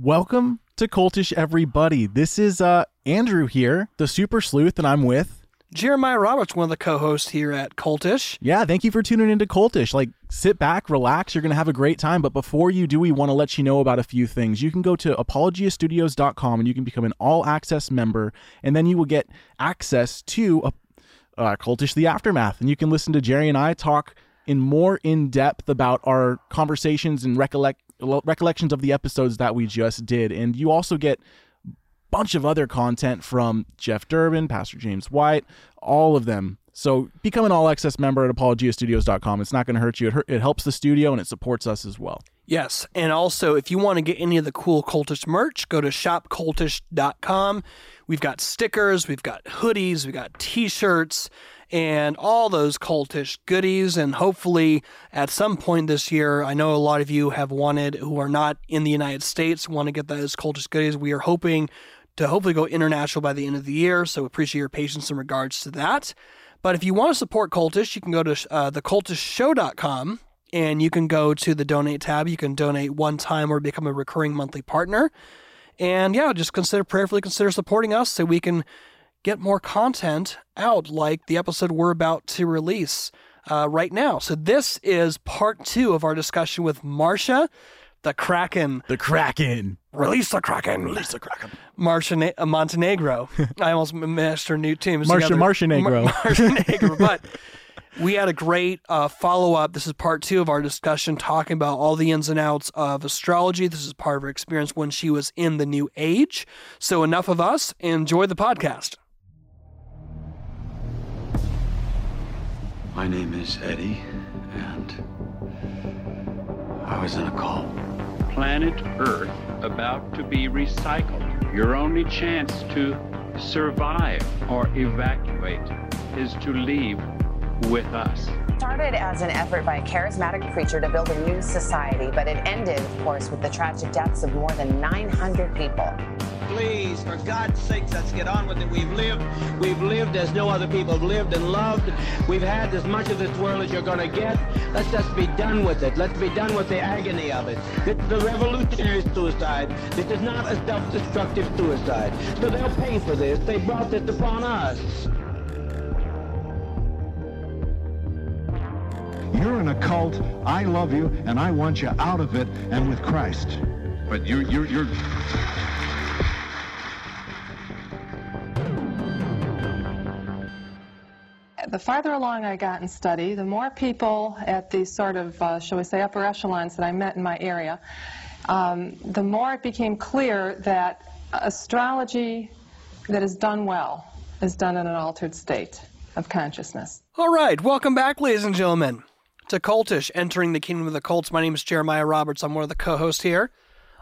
Welcome to Cultish, everybody. This is uh, Andrew here, the Super Sleuth, and I'm with. Jeremiah Roberts, one of the co-hosts here at Cultish. Yeah, thank you for tuning into Cultish. Like, sit back, relax. You're going to have a great time. But before you do, we want to let you know about a few things. You can go to apologiastudios.com and you can become an all-access member, and then you will get access to a, uh, Cultish the Aftermath, and you can listen to Jerry and I talk in more in depth about our conversations and recollect recollections of the episodes that we just did. And you also get a bunch of other content from Jeff Durbin, Pastor James White, all of them. So become an all access member at apologiastudios.com. It's not going to hurt you. It, it helps the studio and it supports us as well. Yes. And also, if you want to get any of the cool cultish merch, go to shopcultish.com. We've got stickers, we've got hoodies, we've got t shirts and all those cultish goodies. And hopefully, at some point this year, I know a lot of you have wanted, who are not in the United States, want to get those cultish goodies. We are hoping to hopefully go international by the end of the year. So appreciate your patience in regards to that. But if you want to support Cultish, you can go to uh, thecultishshow.com and you can go to the donate tab. You can donate one time or become a recurring monthly partner. And yeah, just consider prayerfully consider supporting us so we can get more content out, like the episode we're about to release uh, right now. So, this is part two of our discussion with Marcia, the Kraken. The Kraken. Release the Kraken. Release the Kraken. Marcia Na- uh, Montenegro. I almost mashed her new team. Marcia Marcia Negro. Mar- But we had a great uh, follow up. This is part two of our discussion talking about all the ins and outs of astrology. This is part of her experience when she was in the new age. So, enough of us. Enjoy the podcast. My name is Eddie, and I was in a cult. Planet Earth about to be recycled. Your only chance to survive or evacuate is to leave with us. Started as an effort by a charismatic preacher to build a new society, but it ended, of course, with the tragic deaths of more than 900 people. Please, for God's sakes, let's get on with it. We've lived, we've lived as no other people have lived and loved. We've had as much of this world as you're going to get. Let's just be done with it. Let's be done with the agony of it. This is a revolutionary suicide. This is not a self-destructive suicide. So they'll pay for this. They brought this upon us. You're in a cult. I love you, and I want you out of it and with Christ. But you're you're you're. The farther along I got in study, the more people at the sort of, uh, shall we say, upper echelons that I met in my area, um, the more it became clear that astrology that is done well is done in an altered state of consciousness. All right, welcome back, ladies and gentlemen, to Cultish, entering the kingdom of the cults. My name is Jeremiah Roberts. I'm one of the co-hosts here.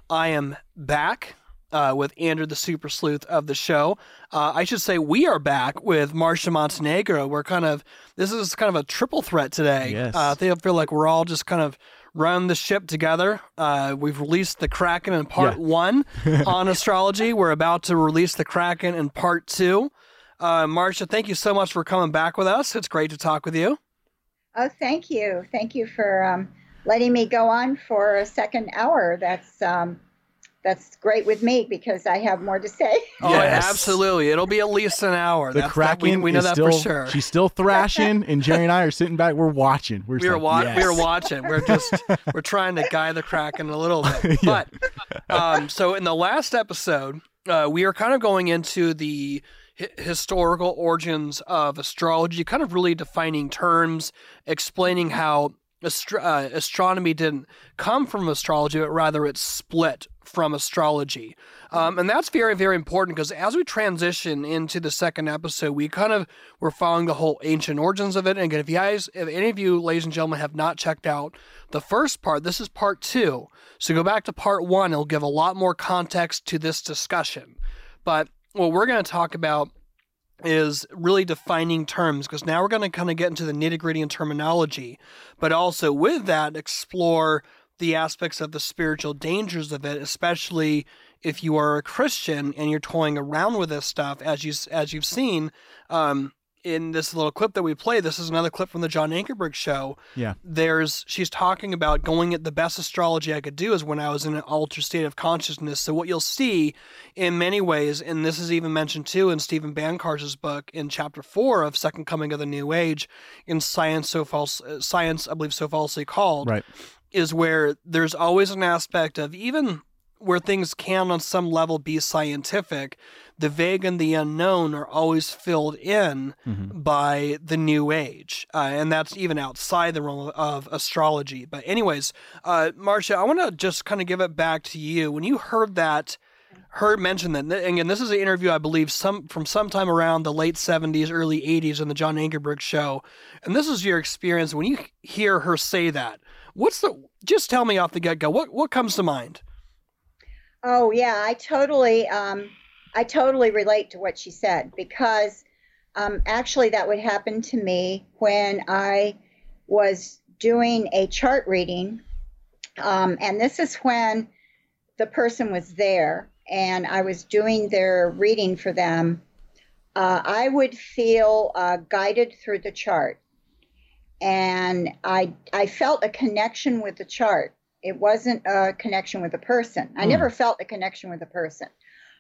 I am back uh, with Andrew, the super sleuth of the show. Uh, I should say we are back with Marcia Montenegro. We're kind of this is kind of a triple threat today. Yes. Uh, I think I feel like we're all just kind of run the ship together. Uh, we've released the Kraken in part Yeah. one on astrology. We're about to release the Kraken in part two. Uh, Marcia, thank you so much for coming back with us. It's great to talk with you. Oh, thank you. Thank you for um, letting me go on for a second hour. That's um, that's great with me because I have more to say. Oh, Yes. absolutely. It'll be at least an hour. The That's- that- Kraken we, we know that still, for sure. She's still thrashing, and Jerry and I are sitting back. We're watching. We're we were like, wa- yes. we were watching. We're just we're trying to guide the Kraken a little bit. But um, so in the last episode, uh, we are kind of going into the hi- historical origins of astrology, kind of really defining terms, explaining how astro- uh, astronomy didn't come from astrology, but rather it's split from astrology. Um, and that's very, very important because as we transition into the second episode, we kind of were following the whole ancient origins of it. And again, if you guys, if any of you, ladies and gentlemen, have not checked out the first part, this is part two. So go back to part one, it'll give a lot more context to this discussion. But what we're going to talk about is really defining terms because now we're going to kind of get into the nitty gritty and terminology, but also with that, explore the aspects of the spiritual dangers of it, especially if you are a Christian and you're toying around with this stuff, as you as you've seen, um, in this little clip that we play, this is another clip from the John Ankerberg show. Yeah. There's she's talking about going at the best astrology I could do is when I was in an altered state of consciousness. So what you'll see in many ways, and this is even mentioned too in Steven Bancarz's book in chapter four of Second Coming of the New Age, in Science So False uh, Science, I believe so falsely called, Right. is where there's always an aspect of even where things can on some level be scientific, the vague and the unknown are always filled in by the new age. Uh, and that's even outside the realm of, astrology. But, anyways, uh, Marcia, I want to just kind of give it back to you. When you heard that, heard mention that, and again, this is an interview I believe some from sometime around the late 70s, early 80s in the John Ankerberg show. And this is your experience when you hear her say that. What's the, just tell me off the get go, what, what comes to mind? Oh yeah, I totally, um, I totally relate to what she said because um, actually that would happen to me when I was doing a chart reading, um, and this is when the person was there and I was doing their reading for them. Uh, I would feel uh, guided through the chart, and I I felt a connection with the chart. It wasn't a connection with a person. I hmm. never felt a connection with a person.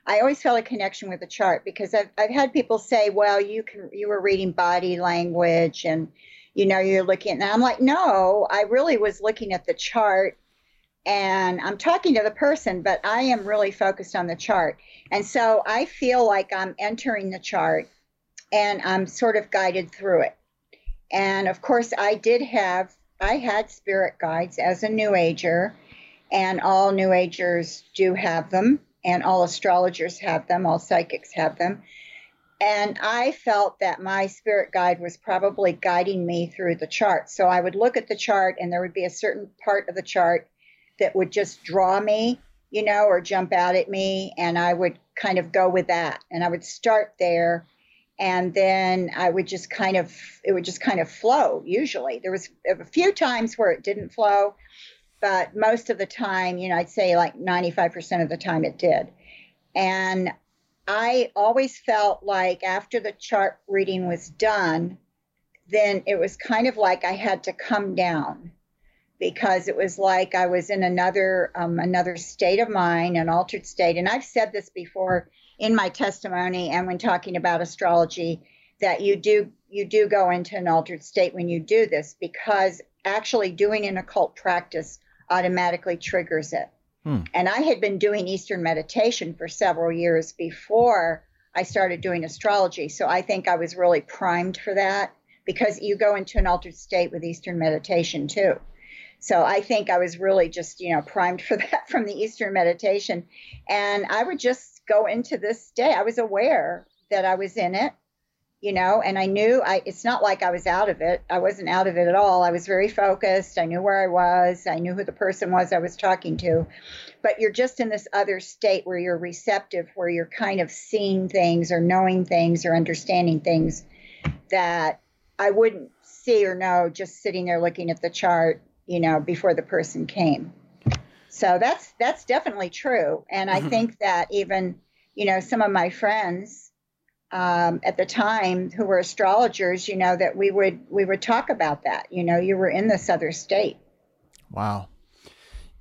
I always felt a connection with the chart because I've, I've had people say, well, you can you were reading body language and you know you're looking at and I'm like, no, I really was looking at the chart and I'm talking to the person, but I am really focused on the chart. And so I feel like I'm entering the chart and I'm sort of guided through it. And of course, I did have, I had spirit guides as a New Ager, and all New Agers do have them, and all astrologers have them, all psychics have them. And I felt that my spirit guide was probably guiding me through the chart. So I would look at the chart, and there would be a certain part of the chart that would just draw me, you know, or jump out at me, and I would kind of go with that. And I would start there and then I would just kind of it would just kind of flow usually. There was a few times where it didn't flow, but most of the time, you know, I'd say like 95% of the time it did. And I always felt like after the chart reading was done, then it was kind of like I had to come down because it was like I was in another um, another state of mind, an altered state. And I've said this before in my testimony and when talking about astrology that you do you do go into an altered state when you do this because actually doing an occult practice automatically triggers it. Hmm. And I had been doing Eastern meditation for several years before I started doing astrology. So I think I was really primed for that because you go into an altered state with Eastern meditation too. So I think I was really just, you know, primed for that from the Eastern meditation. And I would just go into this day. I was aware that I was in it, you know, and I knew I it's not like I was out of it. I wasn't out of it at all. I was very focused. I knew where I was. I knew who the person was I was talking to. But you're just in this other state where you're receptive, where you're kind of seeing things or knowing things or understanding things that I wouldn't see or know just sitting there looking at the chart, you know, before the person came. So that's that's definitely true, and I think that even you know some of my friends um, at the time who were astrologers, you know, that we would we would talk about that. You know, you were in this other state. Wow.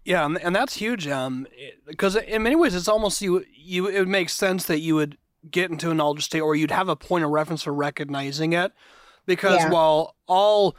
Yeah, and, and that's huge. Um, because in many ways, it's almost you. You it would make sense that you would get into an altered state, or you'd have a point of reference for recognizing it. Because Yeah. while all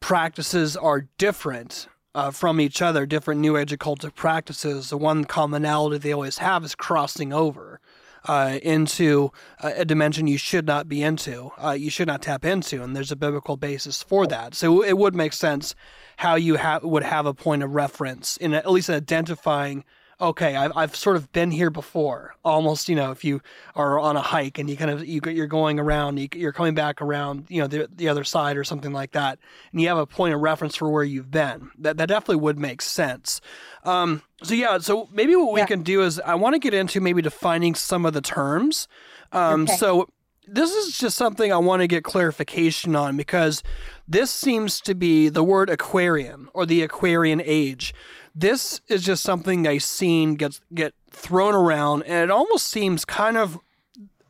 practices are different uh, from each other, different New Age occultic practices, the one commonality they always have is crossing over uh, into a, a dimension you should not be into, uh, you should not tap into, and there's a biblical basis for that. So it would make sense how you ha- would have a point of reference in at least identifying. Okay, I've, I've sort of been here before. Almost, you know, if you are on a hike and you kind of you, you're going around, you, you're coming back around, you know, the the other side or something like that, and you have a point of reference for where you've been. That that definitely would make sense. Um, so yeah, so maybe what we Yeah. can do is I want to get into maybe defining some of the terms. Um, Okay. So this is just something I want to get clarification on because this seems to be the word Aquarian or the Aquarian age. This is just something I've seen get get thrown around, and it almost seems kind of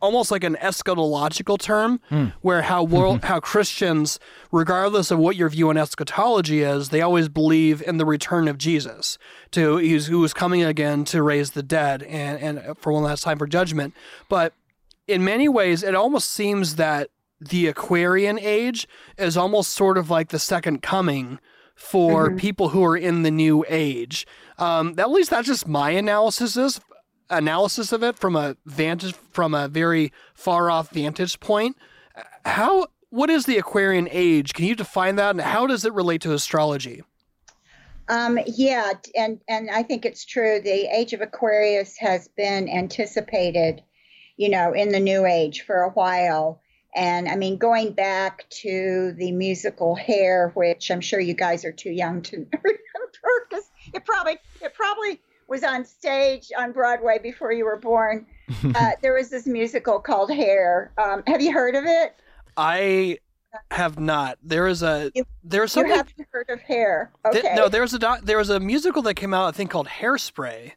almost like an eschatological term, Mm. where how world how Christians, regardless of what your view on eschatology is, they always believe in the return of Jesus, to who's who is coming again to raise the dead and and for one last time for judgment. But in many ways, it almost seems that the Aquarian age is almost sort of like the second coming for Mhm. people who are in the new age. Um, at least that's just my analysis is analysis of it from a vantage from a very far off vantage point. How what is the Aquarian age? Can you define that, and how does it relate to astrology? Um, yeah, and and I think it's true. The age of Aquarius has been anticipated, you know, in the new age for a while. And I mean, going back to the musical Hair, which I'm sure you guys are too young to remember, because it probably it probably was on stage on Broadway before you were born. uh, there was this musical called Hair. Um, have you heard of it? I have not. There is a there's You something. haven't heard of Hair? th- Okay. no, there's a doc, there was a musical that came out I think called Hairspray.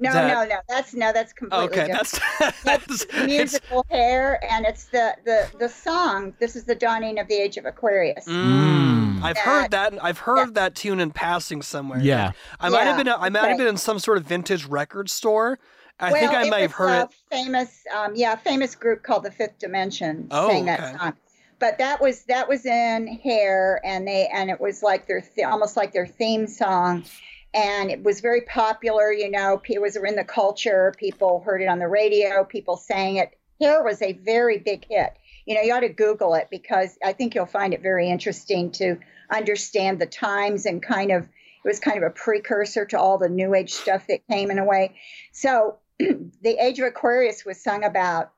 No, that- no, no. That's no, that's completely Okay, different. that's that's it's, musical hair and it's the the the song this is the dawning of the age of aquarius Mm, I've heard that. I've heard that tune in passing somewhere. Yeah. I might have Yeah, been. I might have been in some sort of vintage record store. I well, think I might have heard a it. famous um yeah famous group called the fifth dimension Oh, sang that okay. song but that was that was in hair and they and it was like their th- almost like their theme song and it was very popular you know it was in the culture people heard it on the radio people sang it. Hair was a very big hit. You know you ought to google it because i think you'll find it very interesting to understand the times and kind of it was kind of a precursor to all the new age stuff that came in a way. So the age of aquarius was sung about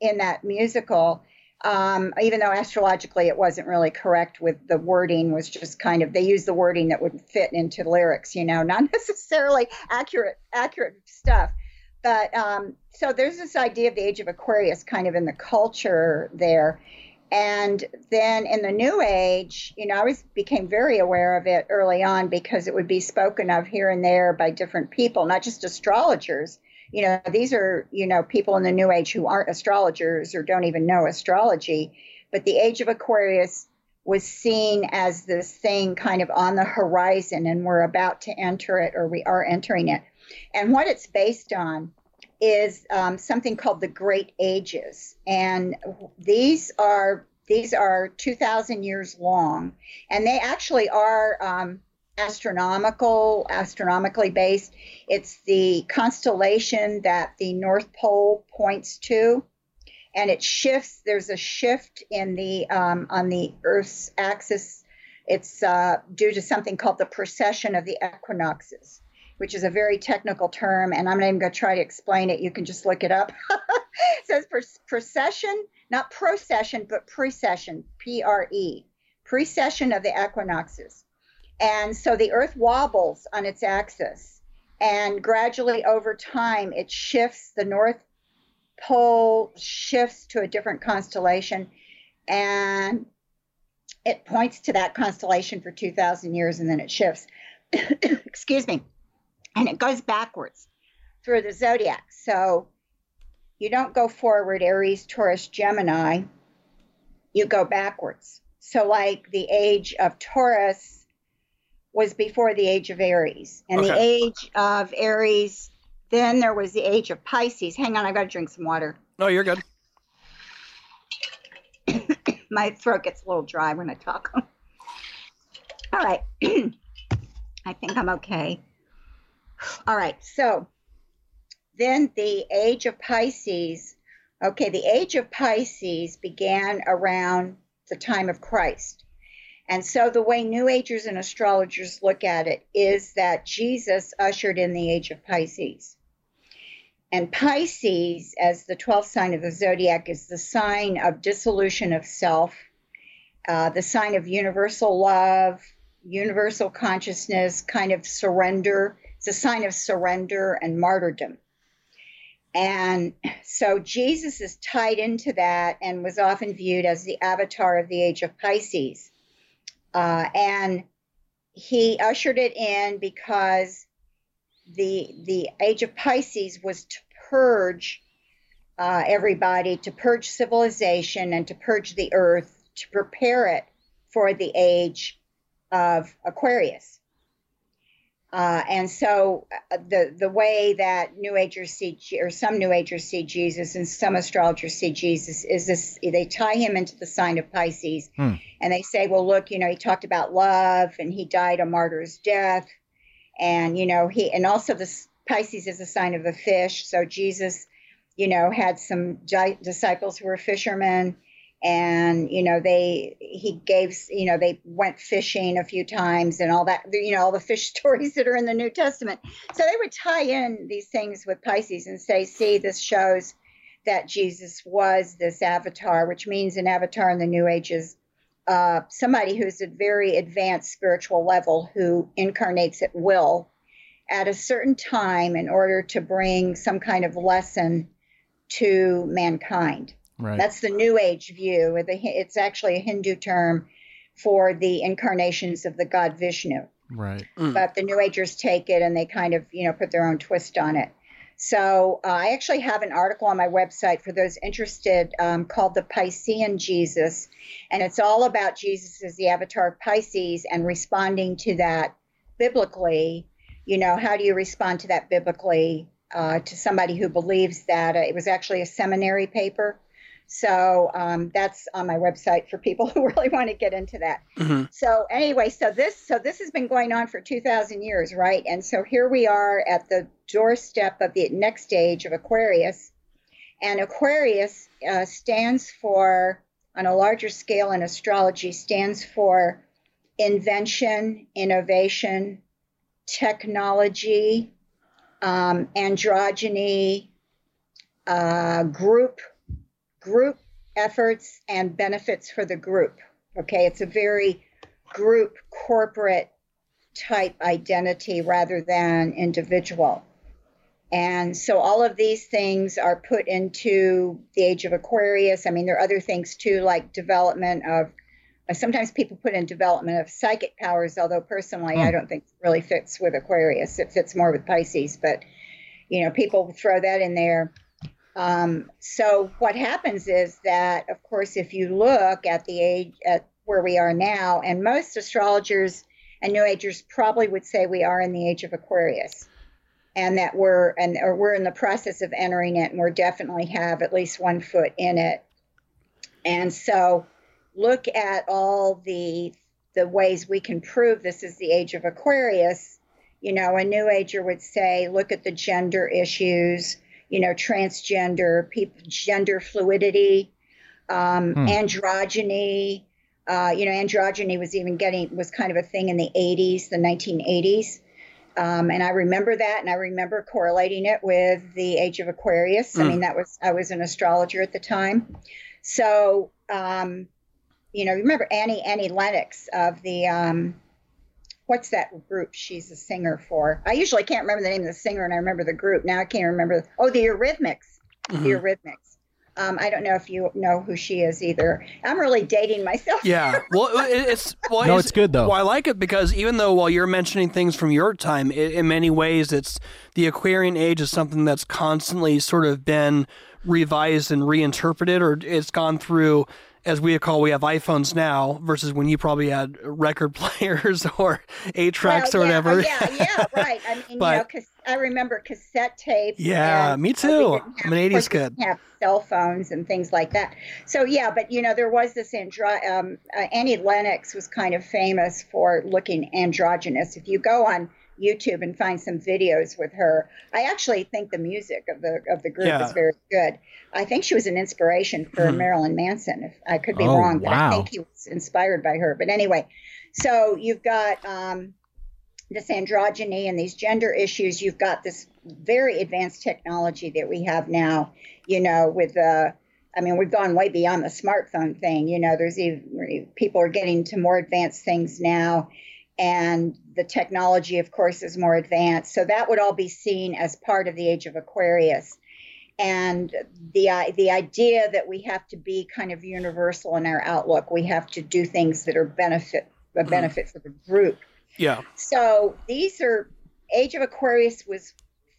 in that musical um, even though astrologically it wasn't really correct with the wording was just kind of they used the wording that would fit into lyrics you know not necessarily accurate accurate stuff. But um, so there's this idea of the age of aquarius kind of in the culture there. And then in the new age you know i was became very aware of it early on because it would be spoken of here and there by different people not just astrologers you know these are you know people in the new age who aren't astrologers or don't even know astrology but the age of aquarius was seen as this thing kind of on the horizon and we're about to enter it or we are entering it. And what it's based on is um, something called the great ages. And these are these are 2000 years long. And they actually are um, astronomical astronomically based. It's the constellation that the north pole points to and it shifts there's a shift in the um, on the earth's axis. It's uh, due to something called the precession of the equinoxes which is a very technical term and i'm not even going to try to explain it. You can just look it up. It says pre- precession not procession but precession p-r-e precession of the equinoxes and so the earth wobbles on its axis and gradually over time it shifts the north pole shifts to a different constellation and it points to that constellation for 2000 years and then it shifts. Excuse me. And it goes backwards through the zodiac. So you don't go forward aries taurus gemini. You go backwards. So like the age of taurus was before the age of aries and the age of aries then there was the age of pisces hang on i've got to drink some water No, you're good. my throat gets a little dry when I talk. All right. I think I'm okay. All right. So then the age of Pisces. Okay, the age of Pisces began around the time of Christ. And so the way New Agers and astrologers look at it is that Jesus ushered in the age of Pisces. And Pisces, as the 12th sign of the zodiac, is the sign of dissolution of self, uh, the sign of universal love, universal consciousness, kind of surrender. It's a sign of surrender and martyrdom. And so Jesus is tied into that and was often viewed as the avatar of the age of Pisces. Uh, and he ushered it in because the the age of Pisces was to purge uh, everybody to purge civilization and to purge the earth to prepare it for the age of Aquarius. Uh, and so uh, the the way that New Agers see or some New Agers see Jesus and some astrologers see Jesus is this: they tie him into the sign of Pisces, Hmm. and they say, "Well, look, you know, he talked about love, and he died a martyr's death, and you know, he and also this Pisces is a sign of the fish, so Jesus, you know, had some di- disciples who were fishermen." And you know they he gave you know they went fishing a few times and all that you know all the fish stories that are in the new testament. So they would tie in these things with pisces and say see this shows that jesus was this avatar which means an avatar in the new age is uh, somebody who's at very advanced spiritual level who incarnates at will at a certain time in order to bring some kind of lesson to mankind Right. that's the New Age view. The- It's actually a Hindu term for the incarnations of the god Vishnu. right. But the New Agers take it and they kind of, you know, put their own twist on it. So uh, I actually have an article on my website for those interested um, called The Piscean Jesus. And it's all about Jesus as the avatar of Pisces and responding to that biblically. You know, how do you respond to that biblically uh, to somebody who believes that uh, it was actually a seminary paper? So um, that's on my website for people who really want to get into that. Mhm. So anyway, so this so this has been going on for 2,000 years, right? And so here we are at the doorstep of the next stage of Aquarius, and Aquarius uh, stands for, on a larger scale in astrology, stands for invention, innovation, technology, um, androgyny, uh, group group efforts and benefits for the group. Okay, it's a very group corporate type identity rather than individual. And so all of these things are put into the age of Aquarius. I mean, there are other things too, like development of. uh, Sometimes people put in development of psychic powers, although personally I don't think it really fits with Aquarius. It fits more with Pisces, but you know, people throw that in there. Um, so what happens is that, of course, if you look at the age at where we are now, and most astrologers and New Agers probably would say we are in the age of Aquarius, and that we're and or we're in the process of entering it, and we're definitely have at least one foot in it. And so, look at all the the ways we can prove this is the age of Aquarius. You know, a New Ager would say, look at the gender issues you know, transgender, people, gender fluidity, um, Hmm. androgyny. Uh, you know, androgyny was even getting was kind of a thing in the 80s, the 1980s. Um, and I remember that, and I remember correlating it with the age of Aquarius. I Mm. mean, that was I was an astrologer at the time, so um, you know, remember Annie Annie Lennox of the um, what's that group she's a singer for? I usually can't remember the name of the singer, and I remember the group. Now I can't remember. Oh, the Eurythmics. The Mhm. Eurythmics. Um, I don't know if you know who she is either. I'm really dating myself. Yeah. Well, it's well, No, it's good, though. Well, I like it because even though while you're mentioning things from your time, i in many ways, it's the Aquarian age is something that's constantly sort of been revised and reinterpreted, or it's gone through. As we call, we have iPhones now versus when you probably had record players or eight tracks Well, or yeah, whatever. Yeah, yeah, right. I mean, you know, But- 'cause I remember cassette tapes. Yeah, me too. didn't I'm an 80s kid. Have cell phones and things like that. So yeah, but you know, there was this andro- um, uh, Annie Lennox was kind of famous for looking androgynous. If you go on YouTube and find some videos with her, I actually think the music of the of the group Yeah. is very good. I think she was an inspiration for Mhm. Marilyn Manson. If I could be Oh, wrong, but wow. I think he was inspired by her. But anyway, so you've got um, this androgyny and these gender issues. You've got this very advanced technology that we have now. You know, with uh, I mean, we've gone way beyond the smartphone thing. You know, there's even people are getting to more advanced things now, and the technology, of course, is more advanced. So that would all be seen as part of the age of Aquarius. And the i- the idea that we have to be kind of universal in our outlook, we have to do things that are benefit a mm. benefit for the group. Yeah. So these are Age of Aquarius was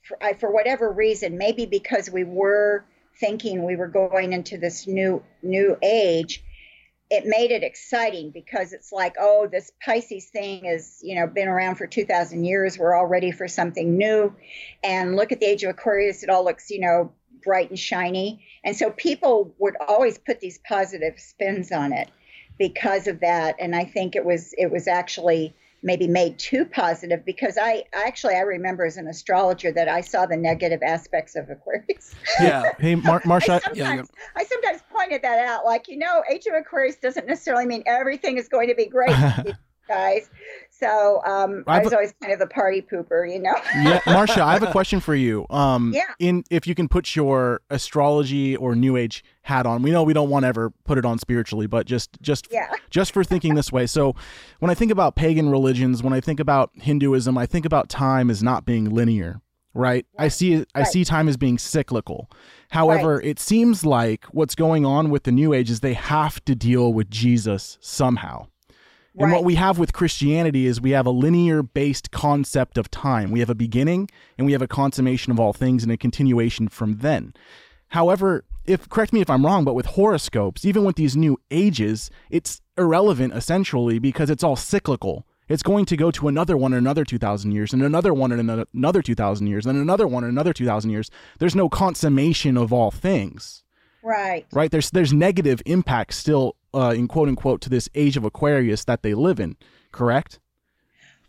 for, I, for whatever reason, maybe because we were thinking we were going into this new new age, it made it exciting because it's like, oh, this Pisces thing has, you know, been around for 2000 years. We're all ready for something new. And look at the age of Aquarius, it all looks, you know, bright and shiny. And so people would always put these positive spins on it because of that. And I think it was it was actually maybe made too positive because I actually I remember as an astrologer that I saw the negative aspects of Aquarius. Yeah. Hey, Mar- Marcia. I sometimes, I sometimes pointed that out, like you know, Age of Aquarius doesn't necessarily mean everything is going to be great, guys. So um, I was always kind of the party pooper, you know. yeah, Marcia, I have a question for you. Um, yeah. In if you can put your astrology or New Age hat on, we know we don't want to ever put it on spiritually, but just just yeah. just for thinking this way. So, when I think about pagan religions, when I think about Hinduism, I think about time as not being linear. Right? I see I see time as being cyclical. However, Right. it seems like what's going on with the New Age is they have to deal with Jesus somehow. And what we have with Christianity is we have a linear based concept of time. We have a beginning and we have a consummation of all things and a continuation from then. However, if correct me if I'm wrong, but with horoscopes, even with these new ages, it's irrelevant essentially because it's all cyclical. It's going to go to another one in another 2,000 years, and another one in ano- another 2,000 years, and another one in another 2,000 years. There's no consummation of all things Right. right? There's there's negative impact still uh, in quote unquote to this age of Aquarius that they live in. Correct?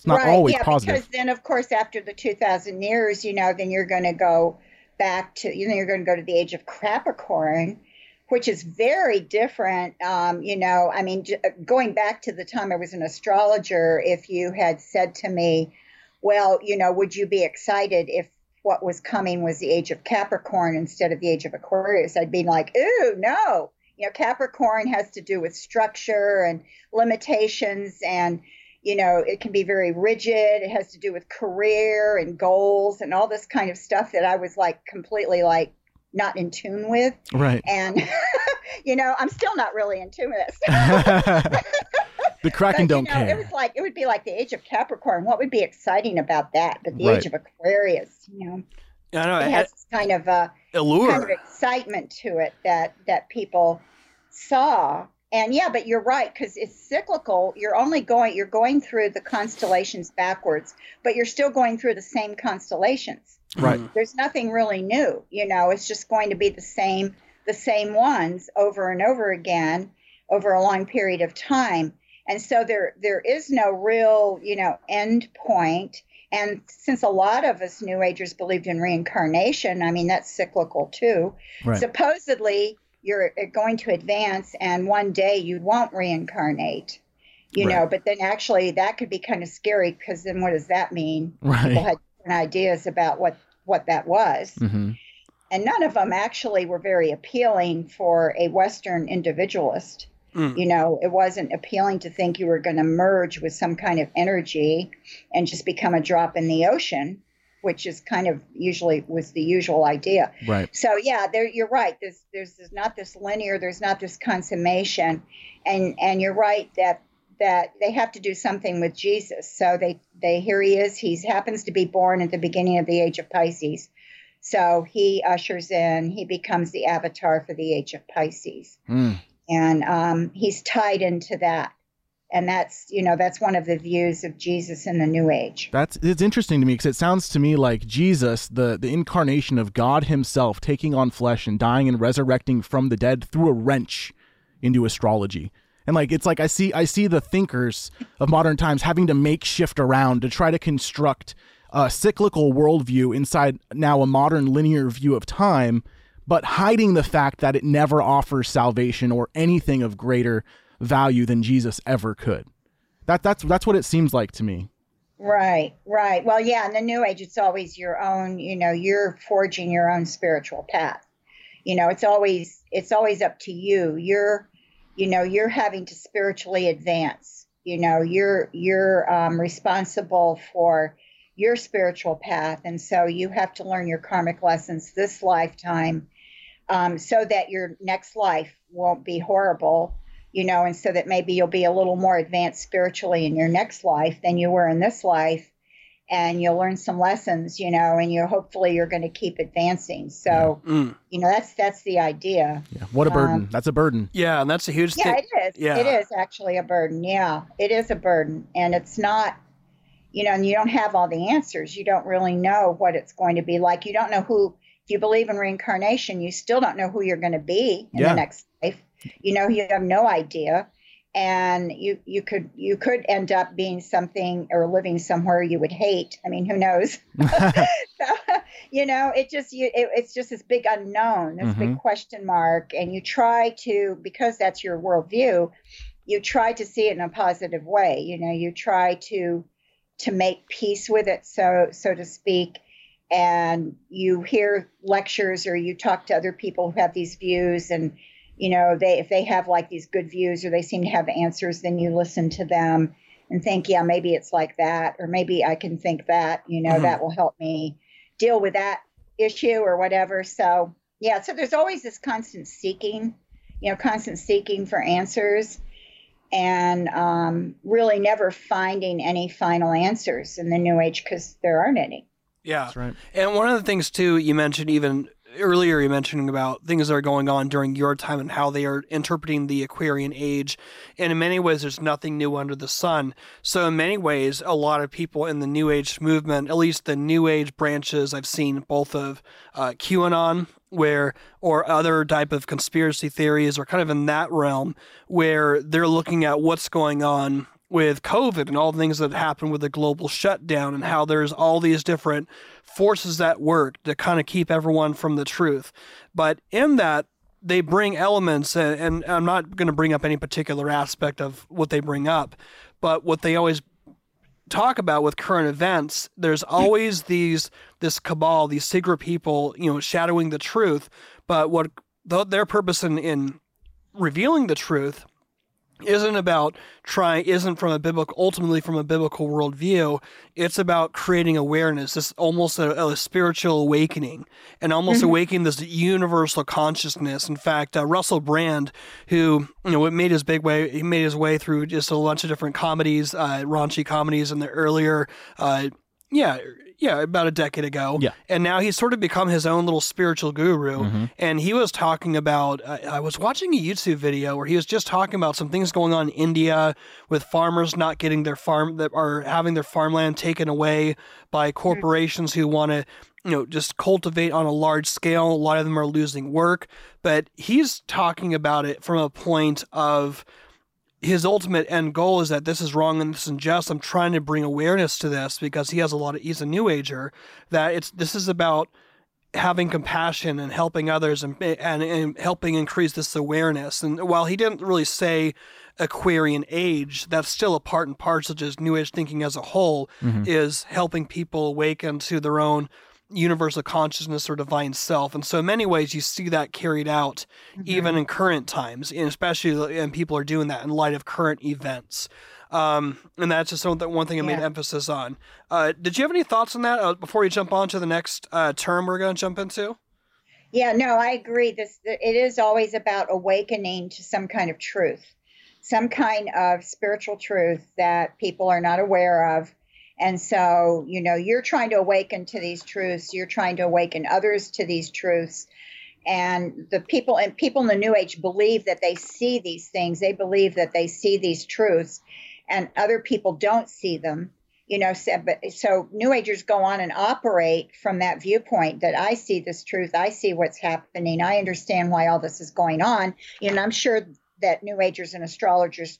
It's not right. always yeah, positive. Because then, of course, after the 2,000 years, you know, then you're going to go back to, you know, you're going to go to the age of Capricorn, which is very different. Um, you know, I mean, j- going back to the time I was an astrologer, if you had said to me, well, you know, would you be excited if what was coming was the age of Capricorn instead of the age of Aquarius? I'd be like, ooh, no. You know, Capricorn has to do with structure and limitations and you know, it can be very rigid. It has to do with career and goals and all this kind of stuff that I was like completely like not in tune with. right. And, you know, I'm still not really in tune with it. the Kraken But, don't you know, It was like, it would be like the age of Capricorn. What would be exciting about that? But the Right. age of Aquarius, you know, I know. it It has this kind of a, allure. kind of excitement to it that that people saw and yeah but you're right because it's cyclical you're only going you're going through the constellations backwards but you're still going through the same constellations Right. there's nothing really new you know it's just going to be the same the same ones over and over again over a long period of time and so there there is no real you know end point and since a lot of us new agers believed in reincarnation i mean that's cyclical too. Right. supposedly you're going to advance and one day you won't reincarnate you know but then actually that could be kind of scary because then what does that mean? People Right. had different ideas about what what that was. Hmm and none of them actually were very appealing for a western individualist Mm. you know it wasn't appealing to think you were going to merge with some kind of energy and just become a drop in the ocean which is kind of usually was the usual idea Right. so yeah, there you're right. There's there's, there's not this linear. There's not this consummation, and and you're right that that they have to do something with Jesus. So they they here he is. He happens to be born at the beginning of the age of Pisces. So he ushers in. He becomes the avatar for the age of Pisces, Mm. And um, he's tied into that. And that's you know that's one of the views of Jesus in the New Age. That's it's interesting to me because it sounds to me like Jesus, the the incarnation of God Himself, taking on flesh and dying and resurrecting from the dead through a wrench into astrology. And like it's like I see I see the thinkers of modern times having to make shift around to try to construct a cyclical worldview inside now a modern linear view of time, but hiding the fact that it never offers salvation or anything of greater value than Jesus ever could. That that's that's what it seems like to me. Right, right. Well, yeah, in the New Age, it's always your own. You know, you're forging your own spiritual path. You know, it's always it's always up to you. You're, you know, you're having to spiritually advance. You know, you're you're um, responsible for your spiritual path, and so you have to learn your karmic lessons this lifetime, um, so that your next life won't be horrible you know, and so that maybe you'll be a little more advanced spiritually in your next life than you were in this life. and you'll learn some lessons, you know, and you hopefully you're going to keep advancing. So, Mm. you know, that's that's the idea. Yeah. What a burden. Um, That's a burden. Yeah, and that's a huge Yeah, thing. it is. Yeah. It is actually a burden. Yeah, it is a burden, and it's not. You know, and you don't have all the answers. You don't really know what it's going to be like. You don't know who. If you believe in reincarnation, you still don't know who you're going to be in Yeah. the next life. You know, you have no idea, and you you could you could end up being something or living somewhere you would hate. I mean, who knows? so, you know, it just you it, it's just this big unknown, this big Mhm. question mark, and you try to because that's your worldview, you try to see it in a positive way. You know, you try to to make peace with it, so so to speak. And you hear lectures or you talk to other people who have these views and you know they if they have like these good views or they seem to have answers then you listen to them and think yeah maybe it's like that or maybe i can think that you know Mhm. that will help me deal with that issue or whatever so yeah so there's always this constant seeking you know constant seeking for answers and um, really never finding any final answers in the new age because there aren't any Yeah. That's right. And one of the things too you mentioned even earlier you mentioning about things that are going on during your time and how they are interpreting the Aquarian age. And in many ways there's nothing new under the sun. So in many ways a lot of people in the new age movement, at least the new age branches I've seen both of uh, QAnon where or other type of conspiracy theories are kind of in that realm where they're looking at what's going on with COVID and all the things that happened with the global shutdown and how there's all these different forces at work to kind of keep everyone from the truth. But in that, they bring elements, and, and I'm not going to bring up any particular aspect of what they bring up, but what they always talk about with current events, there's always these this cabal, these secret people, you know, shadowing the truth. But what th- their purpose in, in revealing the truth isn't about trying isn't from a biblical ultimately from a biblical worldview it's about creating awareness this almost a, a spiritual awakening and almost Mhm. awakening this universal consciousness in fact uh, russell brand who you know made his big way he made his way through just a bunch of different comedies uh, raunchy comedies in the earlier uh, yeah yeah about a decade ago. Yeah. and now he's sort of become his own little spiritual guru. Mhm. and he was talking about I, I was watching a youtube video where he was just talking about some things going on in india with farmers not getting their farm that are having their farmland taken away by corporations who want to you know just cultivate on a large scale. A lot of them are losing work. But he's talking about it from a point of his ultimate end goal is that this is wrong and this is unjust. I'm trying to bring awareness to this because he has a lot of he's a new ager that it's this is about having compassion and helping others and, and and helping increase this awareness. And while he didn't really say Aquarian age, that's still a part and parcel of just new age thinking as a whole Mhm. is helping people awaken to their own universal consciousness or divine self. And so in many ways you see that carried out even in current times, and especially and people are doing that in light of current events. Um, and that's just something, one thing I made Yeah. emphasis on. Uh, did you have any thoughts on that uh, before we jump on to the next uh, term we're going to jump into? Yeah, no, I agree. This it is always about awakening to some kind of truth, some kind of spiritual truth that people are not aware of. And so, you know, you're trying to awaken to these truths, you're trying to awaken others to these truths. And the people and people in the new age believe that they see these things. They believe that they see these truths and other people don't see them you know so, but, so new agers go on and operate from that viewpoint that i see this truth i see what's happening i understand why all this is going on you know i'm sure that new agers and astrologers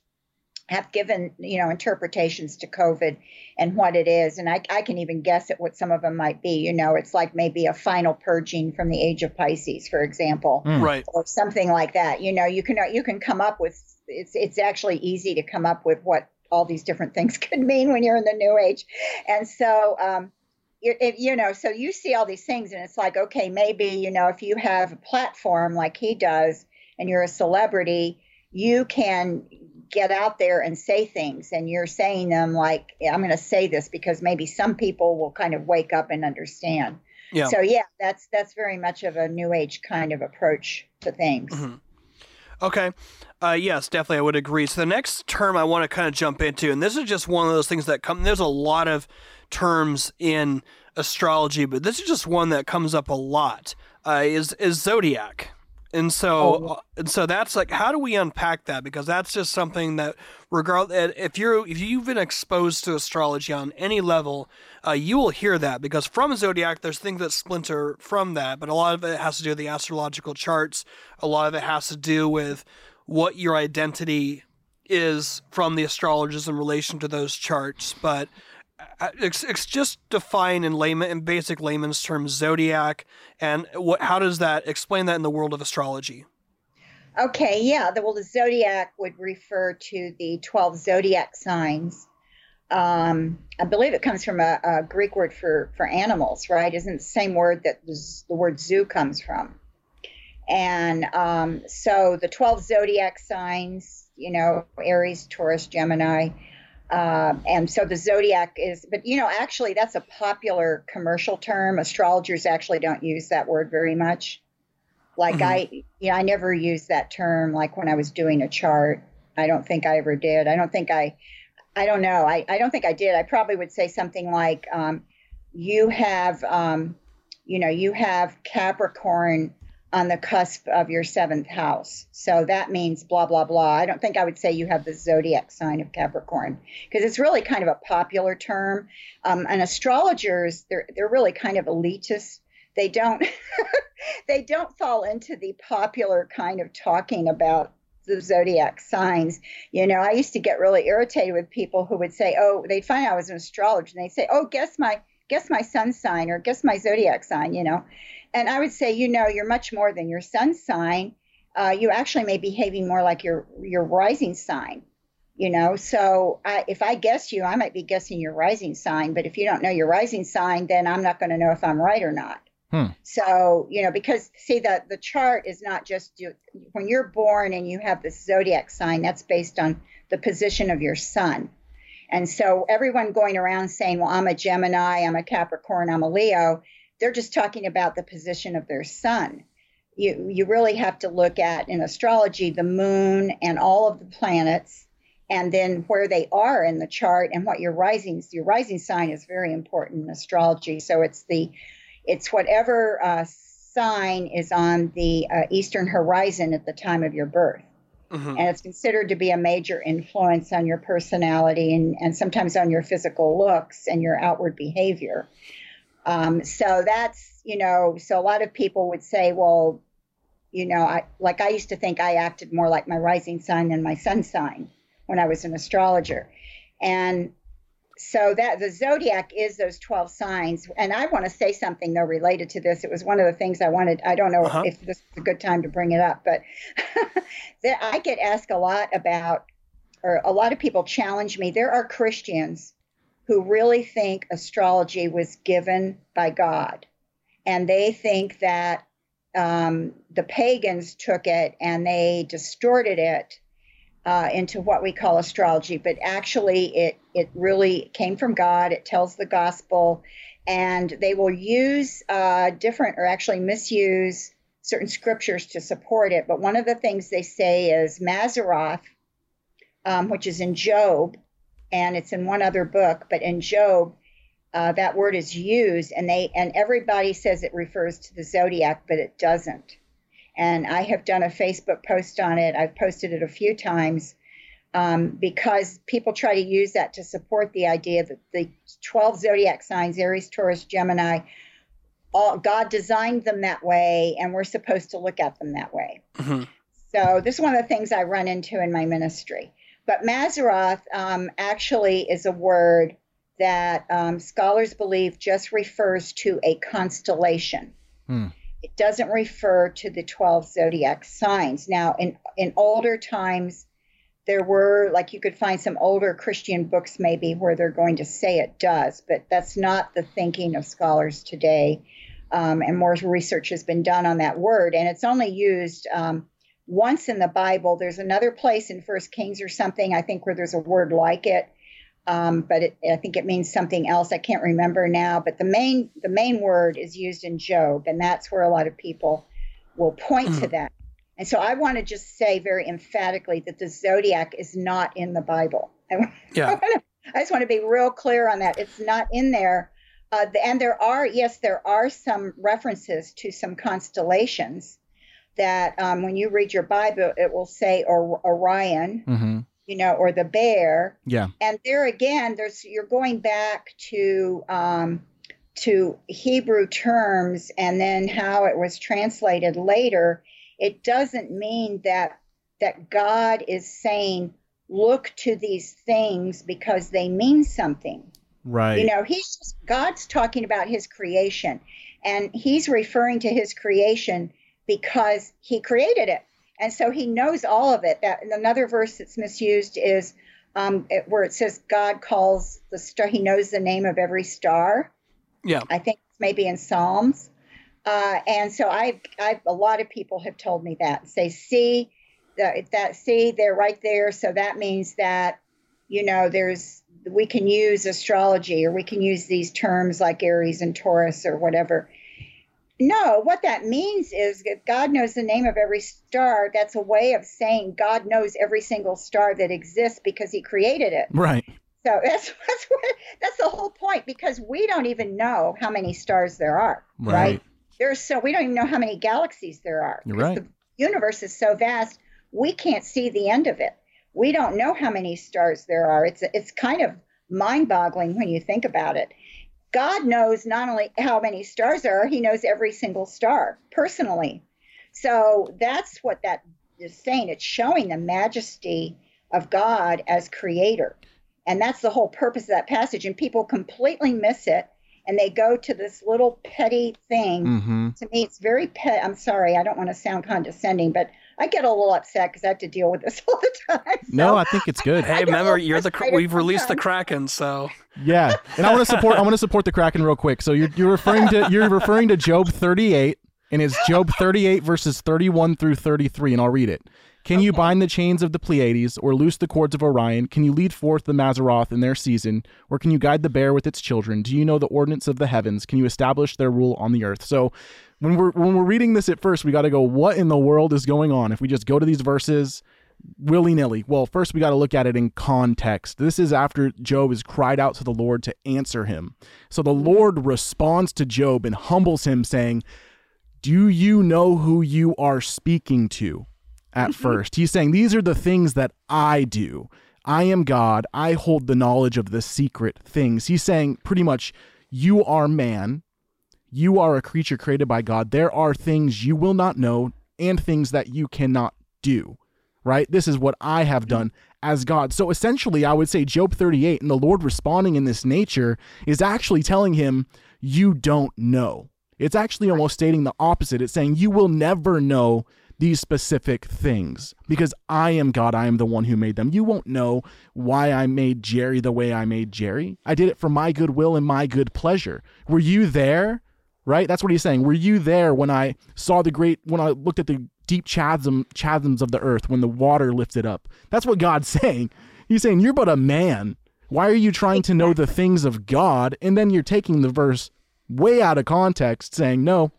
have given you know interpretations to covid and what it is and I, I can even guess at what some of them might be you know it's like maybe a final purging from the age of pisces for example Mm. Right. or something like that. You know, you can you can come up with it's it's actually easy to come up with what all these different things could mean when you're in the new age, and so um, you it, you know, so you see all these things, and it's like okay, maybe you know, if you have a platform like he does, and you're a celebrity, you can get out there and say things and you're saying them like i'm going to say this because maybe some people will kind of wake up and understand Yeah. so yeah, that's that's very much of a new age kind of approach to things. Mhm. Okay. Uh, yes, definitely, I would agree. So the next term I want to kind of jump into, and this is just one of those things that come. There's a lot of terms in astrology, but this is just one that comes up a lot. Uh, is is zodiac, and so Oh. and so that's like how do we unpack that because that's just something that regard if you're if you've been exposed to astrology on any level, uh, you will hear that because from zodiac there's things that splinter from that, but a lot of it has to do with the astrological charts. A lot of it has to do with what your identity is from the astrologers in relation to those charts, but uh, it's, it's just define in layman in basic layman's terms zodiac and what how does that explain that in the world of astrology? Okay, yeah. The, well, the zodiac would refer to the 12 zodiac signs. Um, I believe it comes from a, a Greek word for, for animals, right? Isn't the same word that the, the word zoo comes from? And um, so the 12 zodiac signs, you know, Aries, Taurus, Gemini. Uh, and so the zodiac is, but you know, actually, that's a popular commercial term. Astrologers actually don't use that word very much. Like Mhm. I, you know, I never used that term like when I was doing a chart. I don't think I ever did. I don't think I, I don't know. I, I don't think I did. I probably would say something like, um, you have, um, you know, you have Capricorn on the cusp of your seventh house. So that means blah, blah, blah. I don't think I would say you have the zodiac sign of Capricorn because it's really kind of a popular term. Um, and astrologers, they're, they're really kind of elitist. They don't, they don't fall into the popular kind of talking about the zodiac signs. You know, I used to get really irritated with people who would say, "Oh, they'd find out I was an astrologer," and they'd say, "Oh, guess my guess my sun sign or guess my zodiac sign," you know. And I would say, you know, you're much more than your sun sign. Uh, you actually may be behaving more like your your rising sign. You know, so I, if I guess you, I might be guessing your rising sign. But if you don't know your rising sign, then I'm not going to know if I'm right or not. So, you know, because see the the chart is not just you, when you're born and you have the zodiac sign, that's based on the position of your sun. And so everyone going around saying, "Well, I'm a Gemini, I'm a Capricorn, I'm a Leo," they're just talking about the position of their sun. You you really have to look at in astrology the moon and all of the planets and then where they are in the chart and what your rising your rising sign is very important in astrology. So it's the it's whatever uh, sign is on the uh, eastern horizon at the time of your birth. Mhm. And it's considered to be a major influence on your personality and, and sometimes on your physical looks and your outward behavior. Um, so that's, you know, so a lot of people would say, well, you know, I like I used to think I acted more like my rising sign than my sun sign when I was an astrologer. And so that the zodiac is those 12 signs and i want to say something though related to this it was one of the things i wanted i don't know Uh-huh. if this is a good time to bring it up but that i get asked a lot about or a lot of people challenge me there are christians who really think astrology was given by god and they think that um, the pagans took it and they distorted it uh, into what we call astrology, but actually it it really came from God. It tells the gospel, and they will use uh, different or actually misuse certain scriptures to support it. But one of the things they say is Mazzaroth, um, which is in Job, and it's in one other book, but in Job. Uh, that word is used, and they and everybody says it refers to the zodiac, but it doesn't and I have done a Facebook post on it. I've posted it a few times um, because people try to use that to support the idea that the 12 zodiac signs Aries, Taurus, Gemini all, God designed them that way, and we're supposed to look at them that way. Mhm. So this is one of the things I run into in my ministry. But Mazzaroth um, actually is a word that um, scholars believe just refers to a constellation. It doesn't refer to the 12 zodiac signs. Now, in, in older times, there were, like, you could find some older Christian books maybe where they're going to say it does, but that's not the thinking of scholars today. Um, and more research has been done on that word, and it's only used um, once in the Bible. There's another place in First Kings or something, I think, where there's a word like it um, but it, I think it means something else. I can't remember now. But the main the main word is used in Job, and that's where a lot of people will point to that. And so I want to just say very emphatically that the zodiac is not in the Bible. I, Yeah. to I just want to be real clear on that. It's not in there. Uh, and there are, yes, there are some references to some constellations that um, when you read your Bible, it will say or, Orion, mm-hmm. you know, or the bear. Yeah. And there again, there's you're going back to um, to Hebrew terms and then how it was translated later. It doesn't mean that that God is saying look to these things because they mean something. Right. You know, he's just, God's talking about his creation and he's referring to his creation because he created it. And so he knows all of it. That another verse that's misused is um, it, where it says God calls the star. He knows the name of every star. Yeah, I think maybe in Psalms. Uh, and so I've, I've a lot of people have told me that. Say, see, the, that see, they're right there. So that means that, you know, there's we can use astrology or we can use these terms like Aries and Taurus or whatever. No, what that means is that God knows the name of every star. That's a way of saying God knows every single star that exists because He created it. Right. So that's that's what, that's the whole point because we don't even know how many stars there are. Right. right? There's so we don't even know how many galaxies there are. Right. The universe is so vast, we can't see the end of it. We don't know how many stars there are. It's it's kind of mind-boggling when you think about it. God knows not only how many stars there are, he knows every single star personally. So that's what that is saying. It's showing the majesty of God as creator. And that's the whole purpose of that passage. And people completely miss it and they go to this little petty thing. Mm-hmm. To me, it's very pet. I'm sorry, I don't want to sound condescending, but I get a little upset because I have to deal with this all the time. So no, I think it's good. Hey, remember you're the we've released the Kraken, so yeah. And I want to support I want to support the Kraken real quick. So you're you're referring to you're referring to Job 38 and it's Job 38 verses 31 through 33 and I'll read it. Can okay. you bind the chains of the Pleiades or loose the cords of Orion? Can you lead forth the Mazzaroth in their season? Or can you guide the bear with its children? Do you know the ordinance of the heavens? Can you establish their rule on the earth? So when we're when we're reading this at first, we got to go, what in the world is going on? If we just go to these verses willy nilly, well, first we got to look at it in context. This is after Job has cried out to the Lord to answer him. So the Lord responds to Job and humbles him, saying, Do you know who you are speaking to? At mm-hmm. first, he's saying, These are the things that I do. I am God. I hold the knowledge of the secret things. He's saying pretty much, You are man you are a creature created by God. There are things you will not know and things that you cannot do, right? This is what I have done as God. So essentially, I would say Job 38 and the Lord responding in this nature is actually telling him, You don't know. It's actually almost stating the opposite. It's saying, You will never know these specific things because I am God. I am the one who made them. You won't know why I made Jerry the way I made Jerry. I did it for my good will and my good pleasure. Were you there right? That's what he's saying. Were you there when I saw the great, when I looked at the deep chasm, chasms of the earth, when the water lifted up? That's what God's saying. He's saying, You're but a man. Why are you trying to know the things of God? And then you're taking the verse way out of context, saying, No,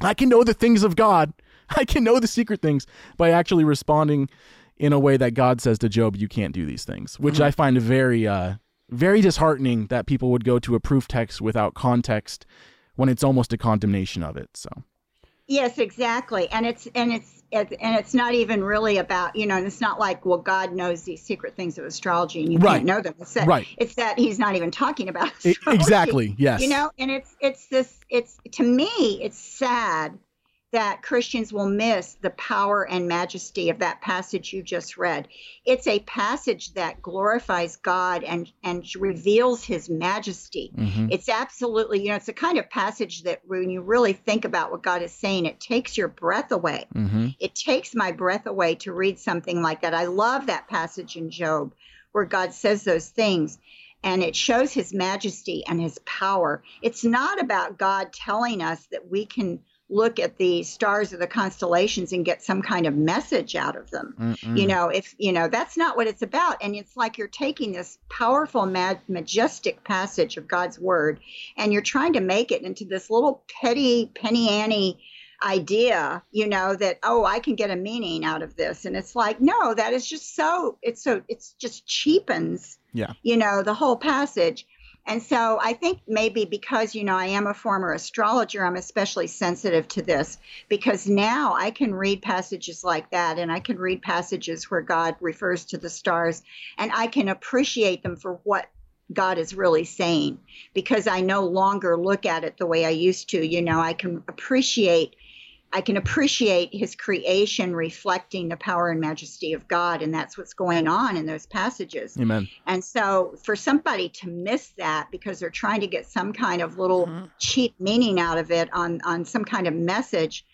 I can know the things of God. I can know the secret things by actually responding in a way that God says to Job, You can't do these things, which mm-hmm. I find very, uh, very disheartening that people would go to a proof text without context when it's almost a condemnation of it. So. Yes, exactly, and it's and it's and it's not even really about you know, and it's not like well, God knows these secret things of astrology and you right. can't know them. It's that, right. It's that He's not even talking about astrology. Exactly. Yes. You know, and it's it's this it's to me it's sad that Christians will miss the power and majesty of that passage you just read. It's a passage that glorifies God and, and reveals his majesty. Mm-hmm. It's absolutely, you know, it's a kind of passage that when you really think about what God is saying, it takes your breath away. Mm-hmm. It takes my breath away to read something like that. I love that passage in Job where God says those things and it shows his majesty and his power. It's not about God telling us that we can look at the stars of the constellations and get some kind of message out of them. Mm-mm. You know, if you know, that's not what it's about. And it's like you're taking this powerful, mad, majestic passage of God's word and you're trying to make it into this little petty penny Annie idea, you know, that oh, I can get a meaning out of this. And it's like, no, that is just so it's so it's just cheapens Yeah. You know, the whole passage. And so I think maybe because, you know, I am a former astrologer, I'm especially sensitive to this because now I can read passages like that and I can read passages where God refers to the stars and I can appreciate them for what God is really saying because I no longer look at it the way I used to. You know, I can appreciate I can appreciate his creation reflecting the power and majesty of God, and that's what's going on in those passages. Amen. And so, for somebody to miss that because they're trying to get some kind of little mm-hmm. cheap meaning out of it on on some kind of message,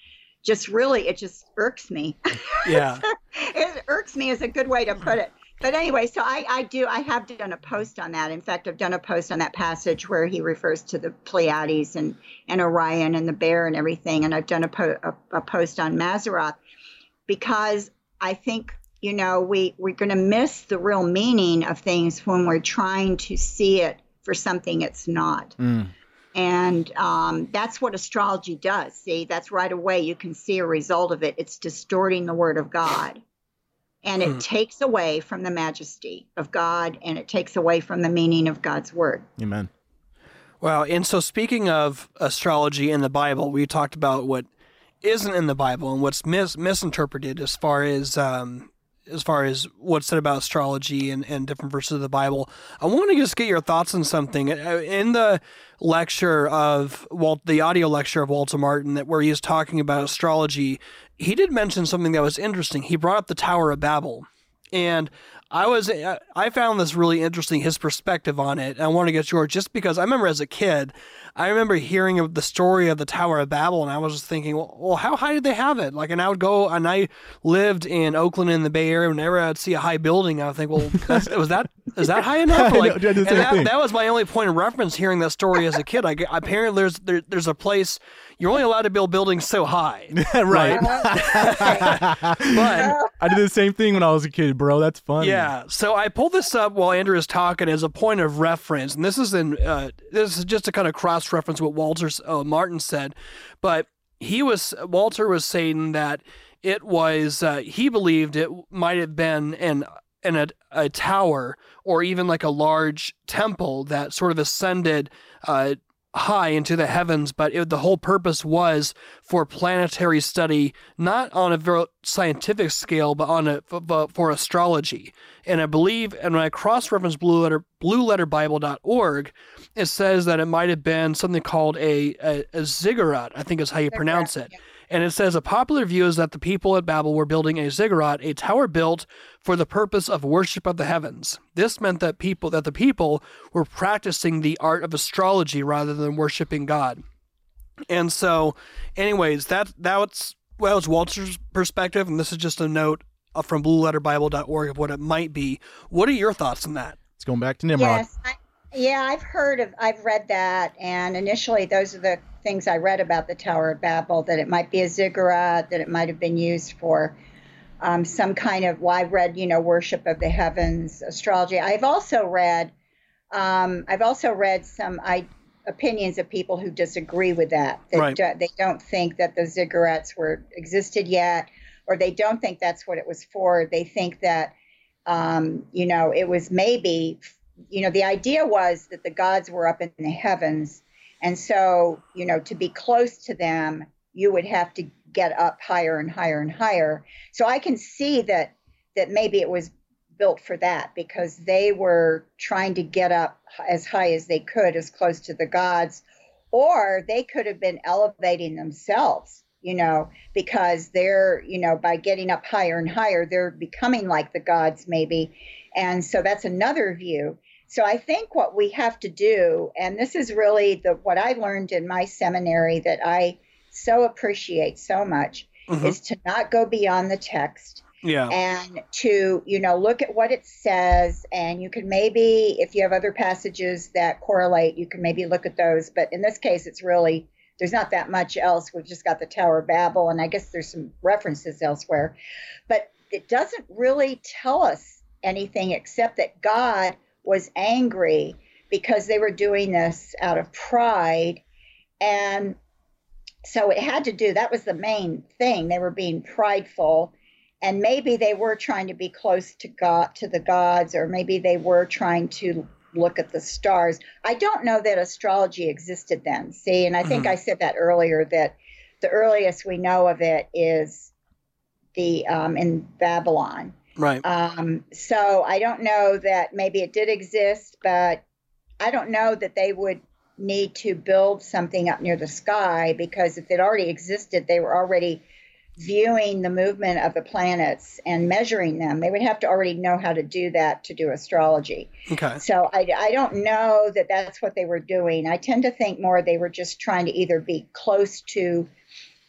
just really it just irks me. Yeah, it irks me is a good way to put it but anyway, so I, I do I have done a post on that. In fact, I've done a post on that passage where he refers to the Pleiades and and Orion and the bear and everything. And I've done a, po- a, a post on Mazzaroth because I think you know we we're going to miss the real meaning of things when we're trying to see it for something it's not. Mm. And um, that's what astrology does. See, that's right away you can see a result of it. It's distorting the word of God and it hmm. takes away from the majesty of God and it takes away from the meaning of God's word. Amen. Well, and so speaking of astrology in the Bible, we talked about what isn't in the Bible and what's mis- misinterpreted as far as um, as far as what's said about astrology and, and different verses of the Bible. I want to just get your thoughts on something. Uh, in the lecture of Walt, the audio lecture of Walter Martin, that where he is talking about astrology, he did mention something that was interesting. He brought up the Tower of Babel. And I was I found this really interesting his perspective on it. I want to get yours just because I remember as a kid, I remember hearing of the story of the Tower of Babel, and I was just thinking, well, well, how high did they have it? Like, and I would go, and I lived in Oakland in the Bay Area. Whenever I'd see a high building, I would think, well, was that is that high enough? Like, and that, that, was my only point of reference hearing that story as a kid. I apparently there's there, there's a place you're only allowed to build buildings so high. right. but I did the same thing when I was a kid, bro. That's fun. Yeah. So I pulled this up while Andrew is talking as a point of reference, and this is in uh, this is just to kind of cross reference what Walter uh, Martin said, but he was Walter was saying that it was uh, he believed it might have been an in a, a tower or even like a large temple that sort of ascended uh, high into the heavens, but it, the whole purpose was for planetary study, not on a very scientific scale, but on a for, for astrology. And I believe, and when I cross-reference Blue Letter BlueLetterBible.org, it says that it might have been something called a, a, a ziggurat. I think is how you pronounce it. Yeah. And it says a popular view is that the people at Babel were building a ziggurat, a tower built for the purpose of worship of the heavens. This meant that people that the people were practicing the art of astrology rather than worshiping God. And so, anyways, that that's well, it's Walter's perspective, and this is just a note uh, from BlueLetterBible.org of what it might be. What are your thoughts on that? It's going back to Nimrod. Yes, I, yeah, I've heard of, I've read that, and initially those are the things I read about the Tower of Babel that it might be a ziggurat, that it might have been used for um, some kind of, well, I've read, you know, worship of the heavens, astrology. I've also read, um, I've also read some I, opinions of people who disagree with that. That right. do, they don't think that the ziggurats were existed yet, or they don't think that's what it was for. They think that, um, you know, it was maybe, you know, the idea was that the gods were up in the heavens and so, you know, to be close to them, you would have to get up higher and higher and higher. So I can see that that maybe it was built for that because they were trying to get up as high as they could, as close to the gods, or they could have been elevating themselves, you know, because they're, you know, by getting up higher and higher, they're becoming like the gods, maybe. And so that's another view. So I think what we have to do, and this is really the what I learned in my seminary that I so appreciate so much, mm-hmm. is to not go beyond the text. Yeah. And to, you know, look at what it says. And you can maybe, if you have other passages that correlate, you can maybe look at those. But in this case, it's really, there's not that much else. We've just got the Tower of Babel, and I guess there's some references elsewhere. But it doesn't really tell us anything except that God was angry because they were doing this out of pride. And so it had to do, that was the main thing. They were being prideful. and maybe they were trying to be close to God, to the gods, or maybe they were trying to look at the stars. I don't know that astrology existed then. See, and I think Mhm. I said that earlier that the earliest we know of it is the um, in Babylon. Right. Um, so I don't know that maybe it did exist, but I don't know that they would need to build something up near the sky because if it already existed, they were already viewing the movement of the planets and measuring them. They would have to already know how to do that to do astrology. Okay. So I, I don't know that that's what they were doing. I tend to think more they were just trying to either be close to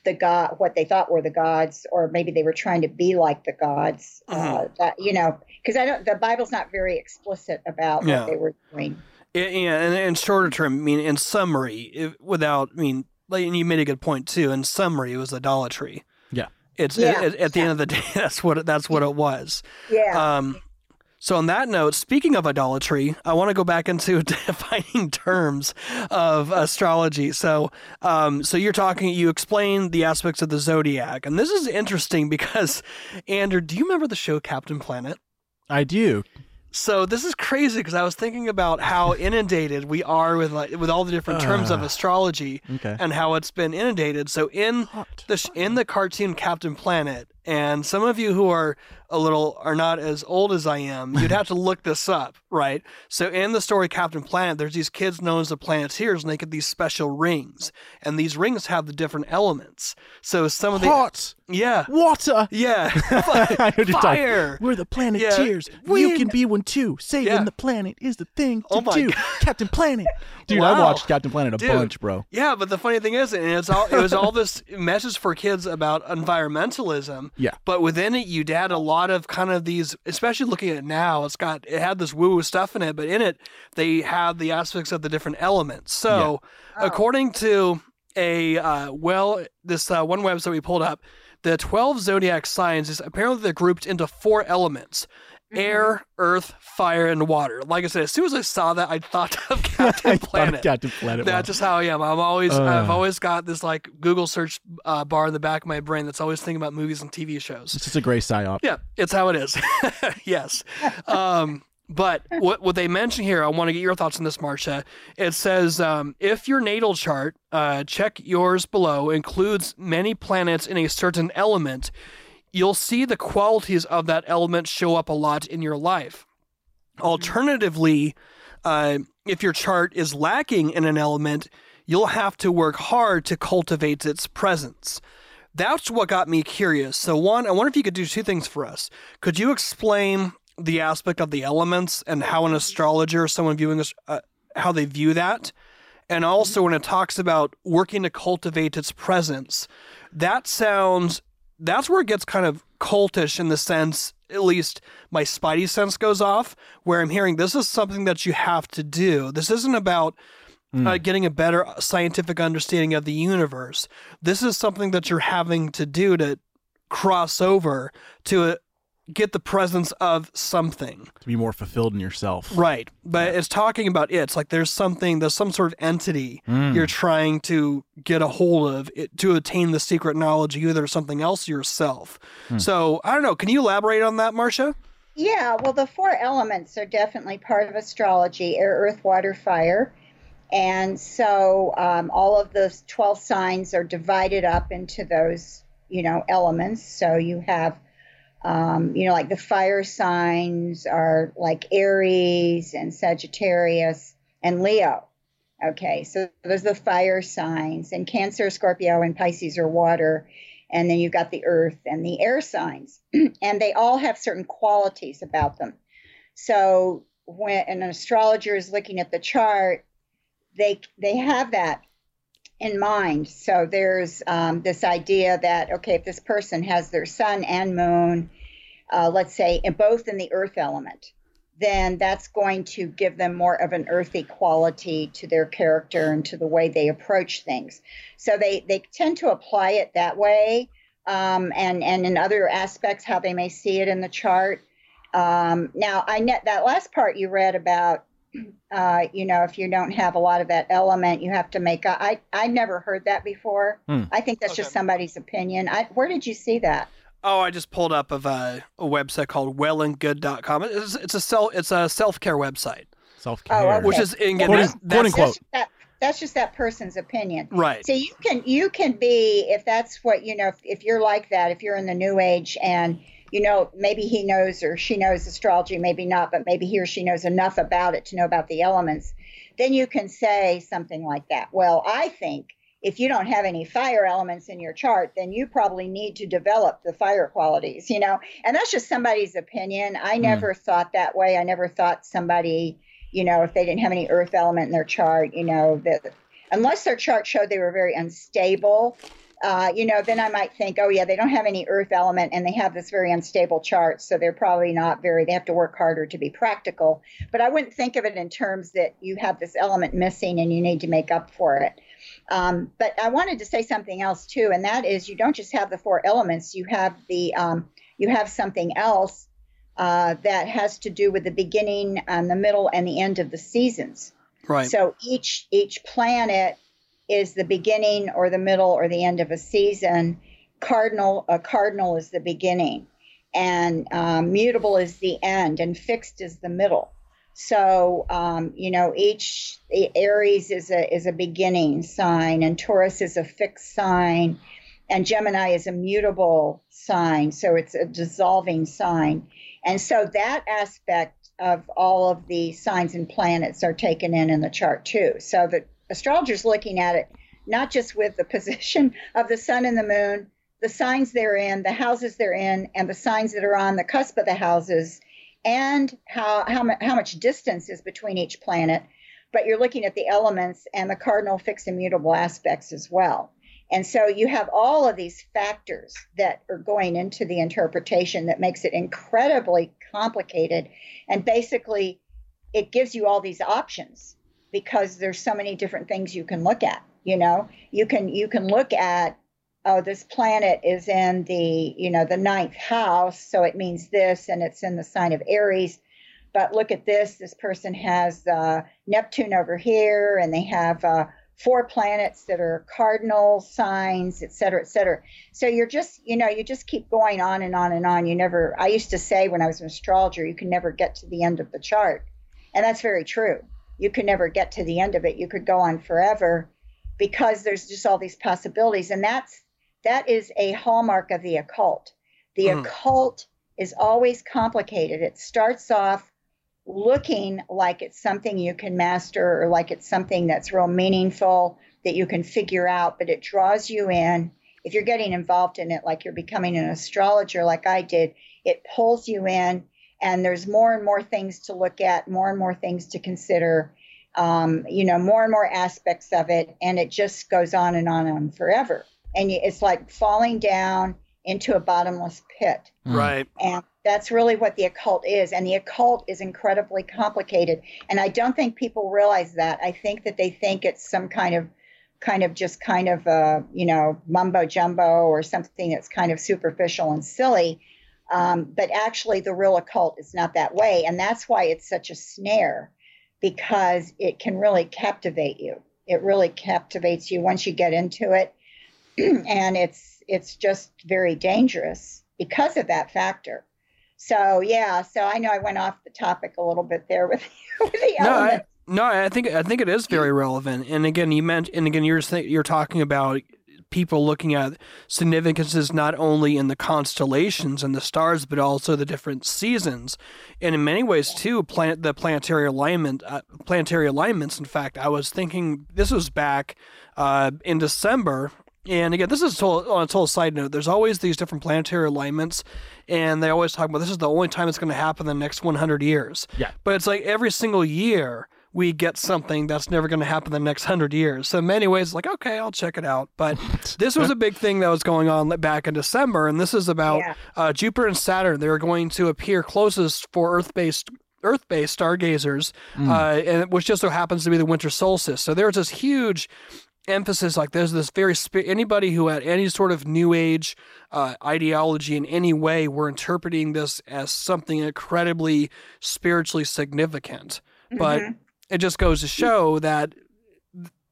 the god, what they thought were the gods, or maybe they were trying to be like the gods. Uh, that you know, because I don't. The Bible's not very explicit about Yeah. what they were doing. Yeah, yeah, and in shorter term, I mean, in summary, it, without, I mean, like, and you made a good point too. In summary, it was idolatry. Yeah. It's Yeah, at, at the end of the day, that's what it, that's what it was. Yeah. Um, so on that note, speaking of idolatry, I want to go back into defining terms of astrology. So, um, so you're talking, you explain the aspects of the zodiac, and this is interesting because, Andrew, do you remember the show Captain Planet? I do. So this is crazy because I was thinking about how inundated we are with like with all the different terms of Ah. astrology Okay. and how it's been inundated. So in Hot the in the cartoon Captain Planet, and some of you who are a little are not as old as I am, you'd have to look this up, right? So in the story Captain Planet, there's these kids known as the Planeteers, and they get these special rings, and these rings have the different elements. So some of the Hot yeah water. yeah I know what you're talking- fire. We're the Planeteers. You can be one too. Saving Yeah. the planet is the thing to Oh do. God. Captain Planet. Dude, I watched Captain Planet a Dude. bunch, bro. Yeah, but the funny thing is, and it's all it was all this message for kids about environmentalism. Yeah. But within it, you'd add a lot of kind of these, especially looking at it now. It's got it had this woo woo stuff in it, but in it they have the aspects of the different elements. So, according to a uh, well, this uh, one website we pulled up, the twelve zodiac signs is apparently they're grouped into four elements. Air, earth, fire, and water. Like I said, as soon as I saw that, I thought of Captain thought of Planet. Captain Planet. That's just how I am. I'm always I've Uh. always got this like Google search uh, bar in the back of my brain that's always thinking about movies and TV shows. It's just a gray psyop. Yeah, it's how it is. yes. Um, but what what they mention here, I want to get your thoughts on this, Marcia. It says um, if your natal chart, uh, check yours below, includes many planets in a certain element, you'll see the qualities of that element show up a lot in your life. Alternatively, uh, if your chart is lacking in an element, you'll have to work hard to cultivate its presence. That's what got me curious. So, one, I wonder if you could do two things for us. Could you explain the aspect of the elements and how an astrologer, someone viewing us, uh, how they view that? And also, when it talks about working to cultivate its presence, that sounds, that's where it gets kind of cultish in the sense, at least my spidey sense goes off, where I'm hearing this is something that you have to do. This isn't about uh, getting a better scientific understanding of the universe. This is something that you're having to do to cross over to uh, get the presence of something. To be more fulfilled in yourself. Right. But it's talking about it. It's like there's something, there's some sort of entity Mm. you're trying to get a hold of it, to attain the secret knowledge, either something else yourself. So I don't know. Can you elaborate on that, Marcia? Yeah, well, the four elements are definitely part of astrology air, earth, water, fire. And so um, all of the 12 signs are divided up into those, you know, elements. So you have, um, you know, like the fire signs are like Aries and Sagittarius and Leo. Okay, so those are the fire signs, and Cancer, Scorpio, and Pisces are water. And then you've got the earth and the air signs, and they all have certain qualities about them. So when an astrologer is looking at the chart, they they have that in mind. So there's um, this idea that okay, if this person has their sun and moon, uh, let's say, in both in the earth element, then that's going to give them more of an earthy quality to their character and to the way they approach things. So they they tend to apply it that way, um, and and in other aspects how they may see it in the chart. Um, now I net that last part you read about. Uh, you know, if you don't have a lot of that element, you have to make. I I never heard that before. Hmm. I think that's just somebody's opinion. I, where did you see that? Oh, I just pulled up of a, a website called wellandgood.com. It's, it's a self it's a self care website, Self care. Oh, okay. which is in Quote, that's, quote that's unquote. Just that, that's just that person's opinion. right. So you can you can be if that's what you know if, if you're like that if you're in the new age and you know maybe he knows or she knows astrology maybe not but maybe he or she knows enough about it to know about the elements then you can say something like that. Well I think if you don't have any fire elements in your chart then you probably need to develop the fire qualities you know? And that's just somebody's opinion. I hmm. never thought that way. I never thought somebody you know if they didn't have any earth element in their chart you know that unless their chart showed they were very unstable, uh, you know, then I might think, oh yeah, they don't have any earth element and they have this very unstable chart, so they're probably not very. They have to work harder to be practical. But I wouldn't think of it in terms that you have this element missing and you need to make up for it. Um, but I wanted to say something else too, and that is you don't just have the four elements. You have the um, you have something else uh, that has to do with the beginning and the middle and the end of the seasons. Right. So each each planet is the beginning or the middle or the end of a season. Cardinal a cardinal is the beginning, and um, mutable is the end, and fixed is the middle. So um, you know each Aries is a is a beginning sign, and Taurus is a fixed sign, and Gemini is a mutable sign. So it's a dissolving sign, and so that aspect of all of the signs and planets are taken in in the chart too. So the astrologer's looking at it not just with the position of the sun and the moon, the signs they're in, the houses they're in, and the signs that are on the cusp of the houses, and how how, how much distance is between each planet. But you're looking at the elements and the cardinal fixed immutable aspects as well. And so you have all of these factors that are going into the interpretation that makes it incredibly complicated. And basically, it gives you all these options because there's so many different things you can look at. You know, you can you can look at oh this planet is in the you know the ninth house, so it means this, and it's in the sign of Aries. But look at this. This person has uh, Neptune over here, and they have uh, four planets that are cardinal signs, et cetera, et cetera. So you're just, you know, you just keep going on and on and on. You never, I used to say when I was an astrologer, you can never get to the end of the chart. And that's very true. You can never get to the end of it. You could go on forever because there's just all these possibilities. And that's, that is a hallmark of the occult. The Mhm. occult is always complicated. It starts off looking like it's something you can master or like it's something that's real meaningful that you can figure out, but it draws you in. If you're getting involved in it, like you're becoming an astrologer, like I did, it pulls you in, and there's more and more things to look at, more and more things to consider, um, you know, more and more aspects of it, and it just goes on and on and on forever. And it's like falling down into a bottomless pit. Right. And that's really what the occult is. And the occult is incredibly complicated. And I don't think people realize that. I think that they think it's some kind of kind of just kind of uh, you know mumbo jumbo or something that's kind of superficial and silly. Um, but actually, the real occult is not that way, and that's why it's such a snare, because it can really captivate you. It really captivates you once you get into it, and it's it's just very dangerous because of that factor. So yeah, so I know I went off the topic a little bit there with, with the No, I, no, I think I think it is very relevant. And again, you meant, and again, you're you're talking about people looking at significances not only in the constellations and the stars, but also the different seasons, and in many ways too, planet the planetary alignment, uh, planetary alignments. In fact, I was thinking this was back uh, in December. And again, this is total, on a total side note. There's always these different planetary alignments, and they always talk about this is the only time it's going to happen in the next 100 years. Yeah. But it's like every single year we get something that's never going to happen in the next 100 years. So in many ways, like, okay, I'll check it out. But this was a big thing that was going on back in December, and this is about Yeah. uh, Jupiter and Saturn. They're going to appear closest for Earth-based Earth-based stargazers, uh, and which just so happens to be the winter solstice. So there's this huge emphasis like there's this very spi- anybody who had any sort of new age uh, ideology in any way we're interpreting this as something incredibly spiritually significant but Mhm. It just goes to show that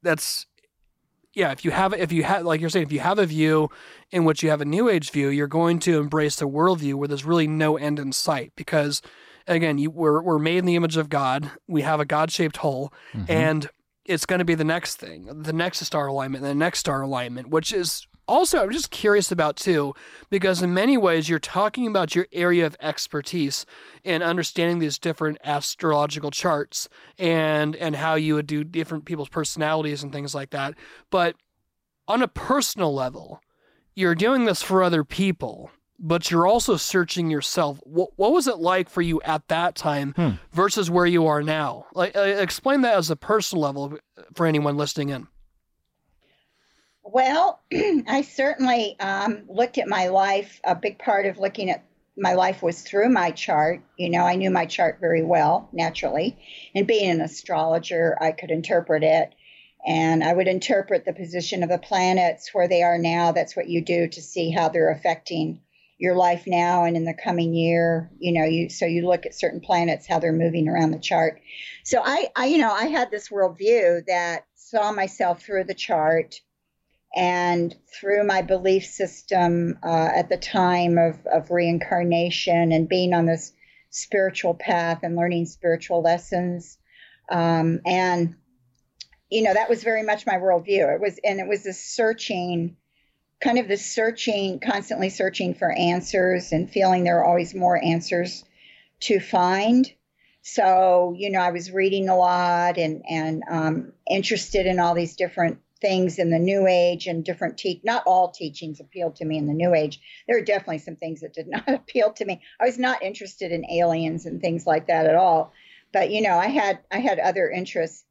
that's yeah, if you have if you have like you're saying, if you have a view in which you have a new age view, you're going to embrace a worldview where there's really no end in sight because again, you, we're we're made in the image of God. We have a God shaped hole, Mm-hmm. and it's going to be the next thing, the next star alignment, the next star alignment, which is also I'm just curious about too, because in many ways you're talking about your area of expertise and understanding these different astrological charts and and how you would do different people's personalities and things like that. But on a personal level, you're doing this for other people, but you're also searching yourself. What, what was it like for you at that time Hmm. versus where you are now? Like, uh, explain that as a personal level for anyone listening in. Well, I certainly um, looked at my life. A big part of looking at my life was through my chart. You know, I knew my chart very well, naturally. And being an astrologer, I could interpret it. And I would interpret the position of the planets where they are now. That's what you do to see how they're affecting your life now and in the coming year. You know, you so you look at certain planets, how they're moving around the chart. So I, I you know, I had this worldview that saw myself through the chart and through my belief system uh, at the time of, of reincarnation and being on this spiritual path and learning spiritual lessons um, and you know that was very much my worldview. It was and it was this searching kind of this searching constantly searching for answers and feeling there are always more answers to find. So you know i was reading a lot and and um, interested in all these different things in the new age and different te- not all teachings appealed to me in the new age. There are definitely some things that did not appeal to me. I was not interested in aliens and things like that at all. But you know i had i had other interests.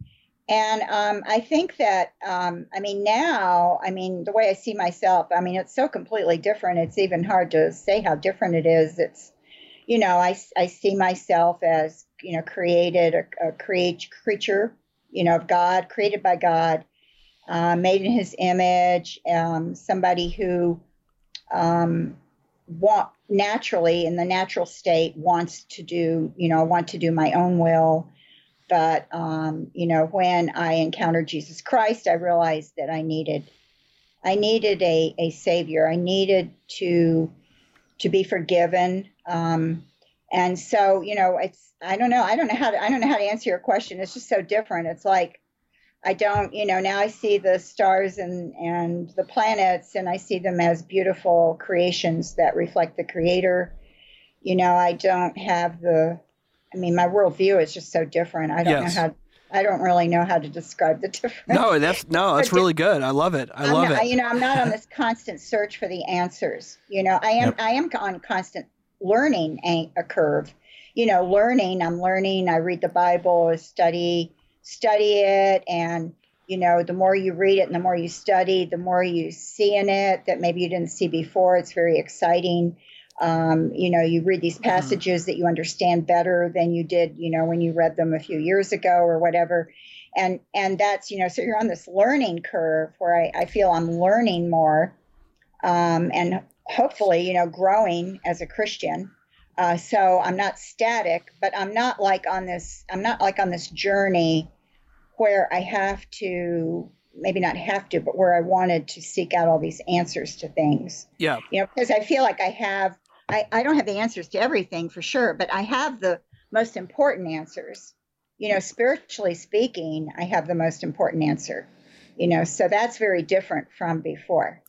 And um, i think that um, i mean now i mean the way i see myself i mean it's so completely different. It's even hard to say how different it is. It's you know i, I see myself as you know created a, a create creature you know of god created by god uh, made in his image, um, somebody who um, want naturally in the natural state wants to do, you know, want to do my own will. But um, you know, when I encountered Jesus Christ, I realized that I needed, I needed a, a savior. I needed to, to be forgiven. Um, and so, you know, it's I don't know, I don't know how to I don't know how to answer your question. It's just so different. It's like I don't, you know, now I see the stars and, and the planets and I see them as beautiful creations that reflect the creator. You know, I don't have the, I mean, my worldview is just so different. I don't Yes. know how, I don't really know how to describe the difference. No, that's no, that's really good. I love it. I I'm love not, it. You know, I'm not on this constant search for the answers. You know, I am Yep. I am on constant learning a, a curve. You know, learning. I'm learning. I read the Bible, study study it, and you know, the more you read it and the more you study, the more you see in it that maybe you didn't see before. It's very exciting. Um, you know, you read these passages that you understand better than you did, you know, when you read them a few years ago or whatever and and that's you know so you're on this learning curve where i, I feel i'm learning more um, and hopefully you know growing as a christian uh, so i'm not static but i'm not like on this i'm not like on this journey where i have to maybe not have to but where i wanted to seek out all these answers to things yeah. you know because i feel like i have I, I don't have the answers to everything for sure but i have the most important answers you know spiritually speaking i have the most important answer you know so that's very different from before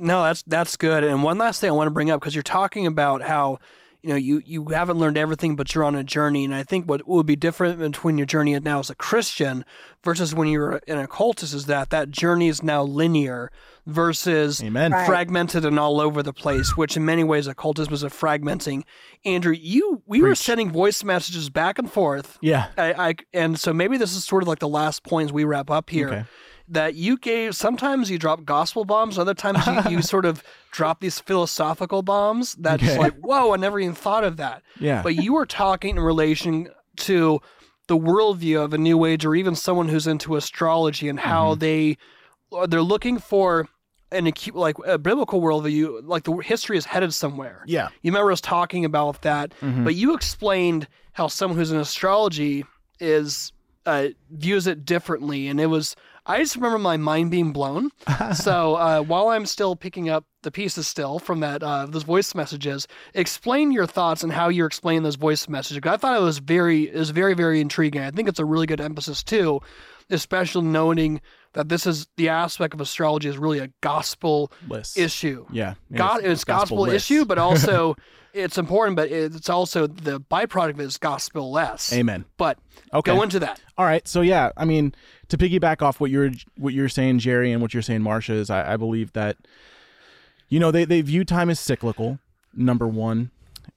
No, that's that's good. And one last thing I want to bring up because you're talking about how you know you you haven't learned everything, but you're on a journey. And I think what would be different between your journey now as a Christian versus when you're an occultist is that that journey is now linear versus Amen. Right. fragmented and all over the place. Which in many ways occultism is a fragmenting. Andrew, you we were sending voice messages back and forth. Yeah. I, I and so maybe this is sort of like the last points we wrap up here. Okay. That you gave sometimes you drop gospel bombs, other times you, you sort of drop these philosophical bombs that's Okay. like, whoa, I never even thought of that. Yeah. But you were talking in relation to the worldview of a new age or even someone who's into astrology and how Mm-hmm. they they're looking for an acute like a biblical worldview, like the history is headed somewhere. yeah. You remember us talking about that, Mhm. but you explained how someone who's in astrology is uh, views it differently, and it was I just remember my mind being blown. so uh, while I'm still picking up the pieces still from that uh, those voice messages, explain your thoughts and how you're explaining those voice messages. I thought it was very it was very very intriguing. I think it's a really good emphasis too, especially noting that this is the aspect of astrology is really a gospel List. issue. Yeah. God, it's it's gospel, issue, but also it's important, but it's also the byproduct of it is gospel less. Amen. But Okay. go into that. All right. So yeah, I mean, to piggyback off what you're what you're saying, Jerry, and what you're saying, Marcia, is I, I believe that you know they they view time as cyclical. Number one,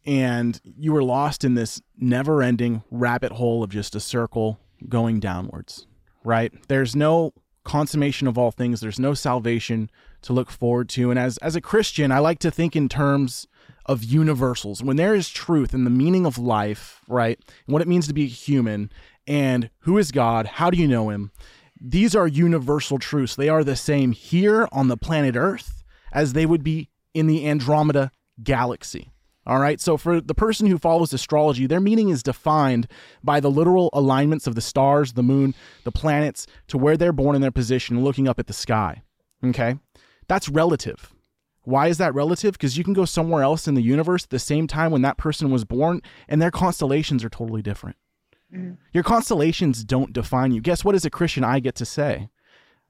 and you were lost in this never-ending rabbit hole of just a circle going downwards. Right? There's no consummation of all things. There's no salvation to look forward to. And as as a Christian, I like to think in terms of universals. When there is truth and the meaning of life, right? And what it means to be human and who is God? How do you know him? These are universal truths. They are the same here on the planet Earth as they would be in the Andromeda galaxy. All right. So for the person who follows astrology, their meaning is defined by the literal alignments of the stars, the moon, the planets to where they're born in their position, looking up at the sky. Okay. That's relative. Why is that relative? Because you can go somewhere else in the universe at the same time when that person was born, and their constellations are totally different. Mm-hmm. Your constellations don't define you. Guess what, as a Christian, I get to say?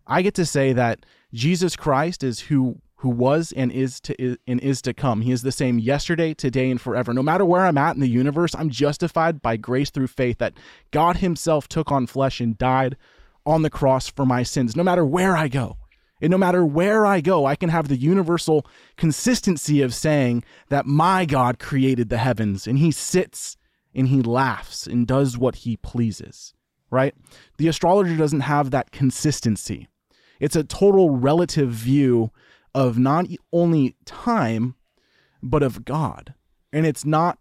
I get to say that Jesus Christ is who who was and is to is, and is to come. He is the same yesterday, today, and forever. No matter where I'm at in the universe, I'm justified by grace through faith that God Himself took on flesh and died on the cross for my sins. No matter where I go, and no matter where I go, I can have the universal consistency of saying that my God created the heavens and He sits and He laughs and does what He pleases. Right? The astrologer doesn't have that consistency. It's a total relative view of not only time, but of God. And it's not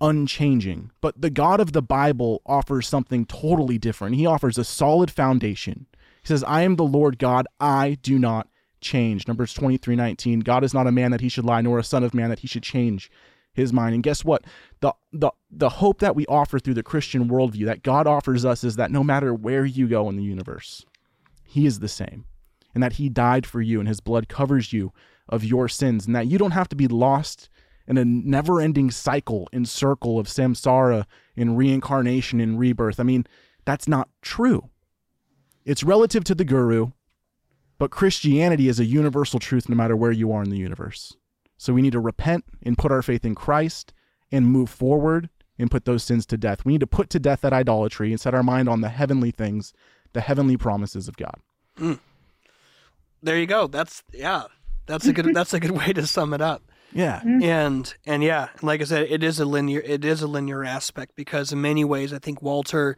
unchanging. But the God of the Bible offers something totally different. He offers a solid foundation. He says, I am the Lord God, I do not change. Numbers 23 19. God is not a man that he should lie, nor a son of man that he should change his mind. And guess what? The the the hope that we offer through the Christian worldview that God offers us is that no matter where you go in the universe, he is the same. And that he died for you and his blood covers you of your sins. And that you don't have to be lost in a never ending cycle and circle of samsara and reincarnation and rebirth. I mean, that's not true. It's relative to the guru, but Christianity is a universal truth no matter where you are in the universe. So we need to repent and put our faith in Christ and move forward and put those sins to death. We need to put to death that idolatry and set our mind on the heavenly things, the heavenly promises of God. Mm. There you go. That's yeah. That's a good that's a good way to sum it up. Yeah. Mm. And and yeah, like I said, it is a linear it is a linear aspect because in many ways I think Walter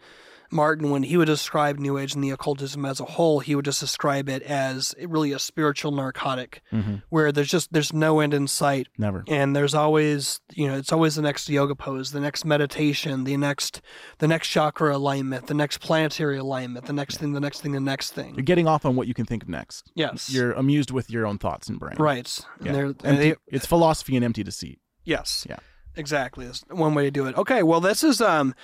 Martin, when he would describe New Age and the occultism as a whole, he would just describe it as really a spiritual narcotic, where there's just there's no end in sight, Never. and there's always you know it's always the next yoga pose, the next meditation, the next the next chakra alignment, the next planetary alignment, the next thing, the next thing, the next thing. You're getting off on what you can think of next. Yes. You're amused with your own thoughts and brain. Right. Yeah. And and they, it's philosophy and empty deceit. Yes. Yeah. Exactly. That's one way to do it. Okay. Well, this is um,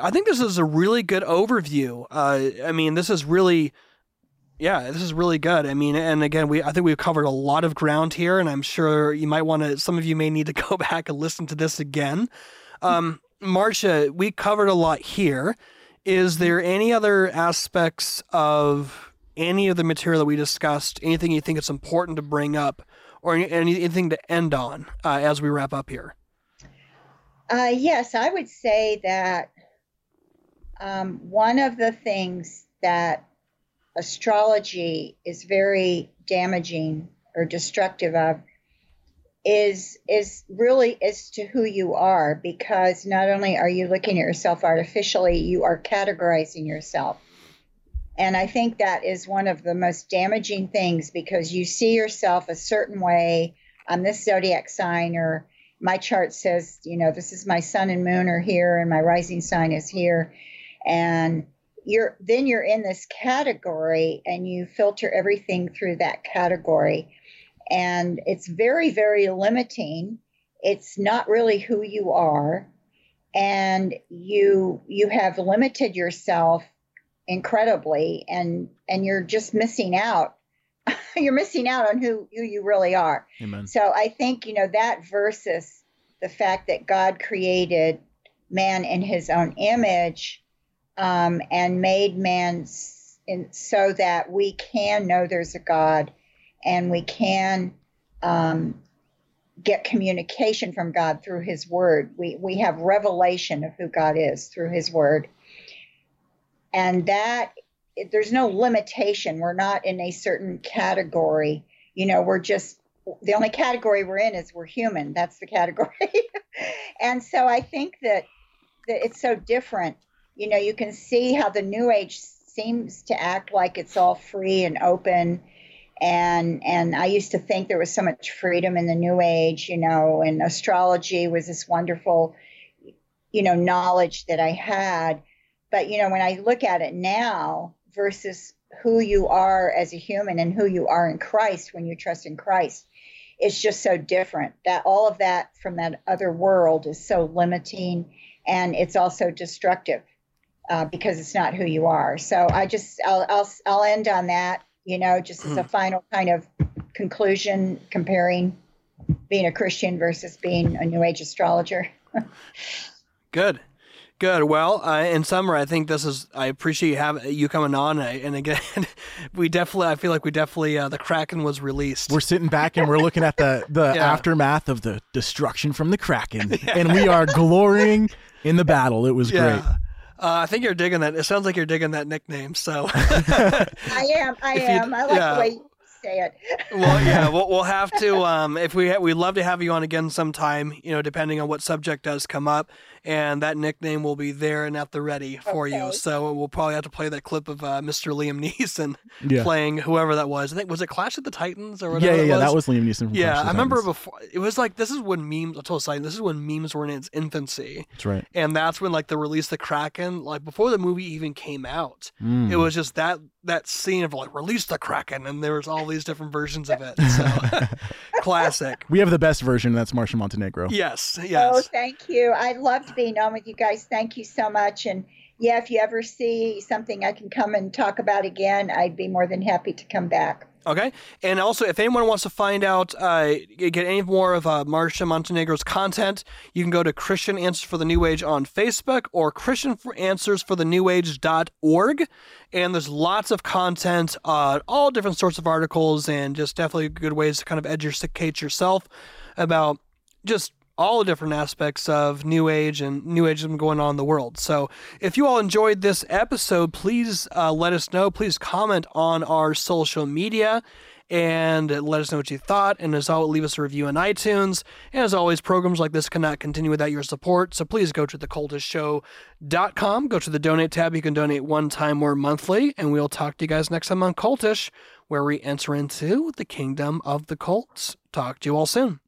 I think this is a really good overview. Uh, I mean, this is really, yeah, this is really good. I mean, and again, we I think we've covered a lot of ground here, and I'm sure you might want to. Some of you may need to go back and listen to this again. Um, Marcia, we covered a lot here. Is there any other aspects of any of the material that we discussed? Anything you think it's important to bring up, or any, anything to end on uh, as we wrap up here? Uh, yes, I would say that um, one of the things that astrology is very damaging or destructive of is is really as to who you are because not only are you looking at yourself artificially you are categorizing yourself. And i think that is one of the most damaging things because you see yourself a certain way. On this zodiac sign or my chart says you know this is my sun and moon are here and my rising sign is here and you're then you're in this category and you filter everything through that category. And it's very very limiting. It's not really who you are. And you you have limited yourself incredibly and and you're just missing out. You're missing out on who who you really are. Amen. so i think you know that versus the fact that god created man in his own image um, and made man in, so that we can know there's a god and we can um, get communication from god through his word. We we have revelation of who god is through his word. And that there's no limitation. We're not in a certain category. You know we're just the only category we're in is we're human. That's the category. And so i think that, that it's so different you know you can see how the new age seems to act like it's all free and open. And and i used to think there was so much freedom in the new age you know and astrology was this wonderful you know knowledge that i had. But you know when i look at it now versus who you are as a human and who you are in christ when you trust in christ it's just so different. That all of that from that other world is so limiting and it's also destructive uh, because it's not who you are so i just I'll, I'll i'll end on that you know just as a final kind of conclusion comparing being a christian versus being a new age astrologer Good. Good. Well, uh, in summary, I think this is. I appreciate you have you coming on, and again, we definitely. I feel like we definitely. Uh, the Kraken was released. We're sitting back and we're looking at the the Yeah. aftermath of the destruction from the Kraken, and we are glorying in the battle. It was great. Uh, I think you're digging that. It sounds like you're digging that nickname. So, i am i If am i like yeah. the way you say it well, yeah, we'll, we'll have to. Um, if we we'd love to have you on again sometime. You know, depending on what subject does come up, and that nickname will be there and at the ready for you. So we'll probably have to play that clip of uh, Mr. Liam Neeson Yeah. playing whoever that was. I think was it Clash of the Titans or whatever. yeah, it yeah. was? That was Liam Neeson. From Yeah, Clash of the I remember Titans. before. It was like this is when memes. I told Simon, this is when memes were in its infancy, That's right. and that's when like the release the Kraken. Like before the movie even came out, Mm. it was just that that scene of like release the Kraken, and there was all these different versions of it. So classic. We have the best version. That's Marcia Montenegro. Yes, Yes. Oh, thank you. I loved being on with you guys. Thank you so much. And yeah, if you ever see something I can come and talk about again, I'd be more than happy to come back. Okay. And also, if anyone wants to find out, uh, get any more of uh, Marcia Montenegro's content, you can go to Christian Answers for the New Age on Facebook or Christian Answers for the New Age.org. And there's lots of content, uh, all different sorts of articles, and just definitely good ways to kind of educate yourself about just all the different aspects of New Age and New Ageism going on in the world. So, if you all enjoyed this episode, please uh, let us know. Please comment on our social media and let us know what you thought. And as always, leave us a review on iTunes. And as always, programs like this cannot continue without your support. So please go to thecultishshow.com. Go to the donate tab. You can donate one time or monthly. And we'll talk to you guys next time on Cultish, where we enter into the kingdom of the cults. Talk to you all soon.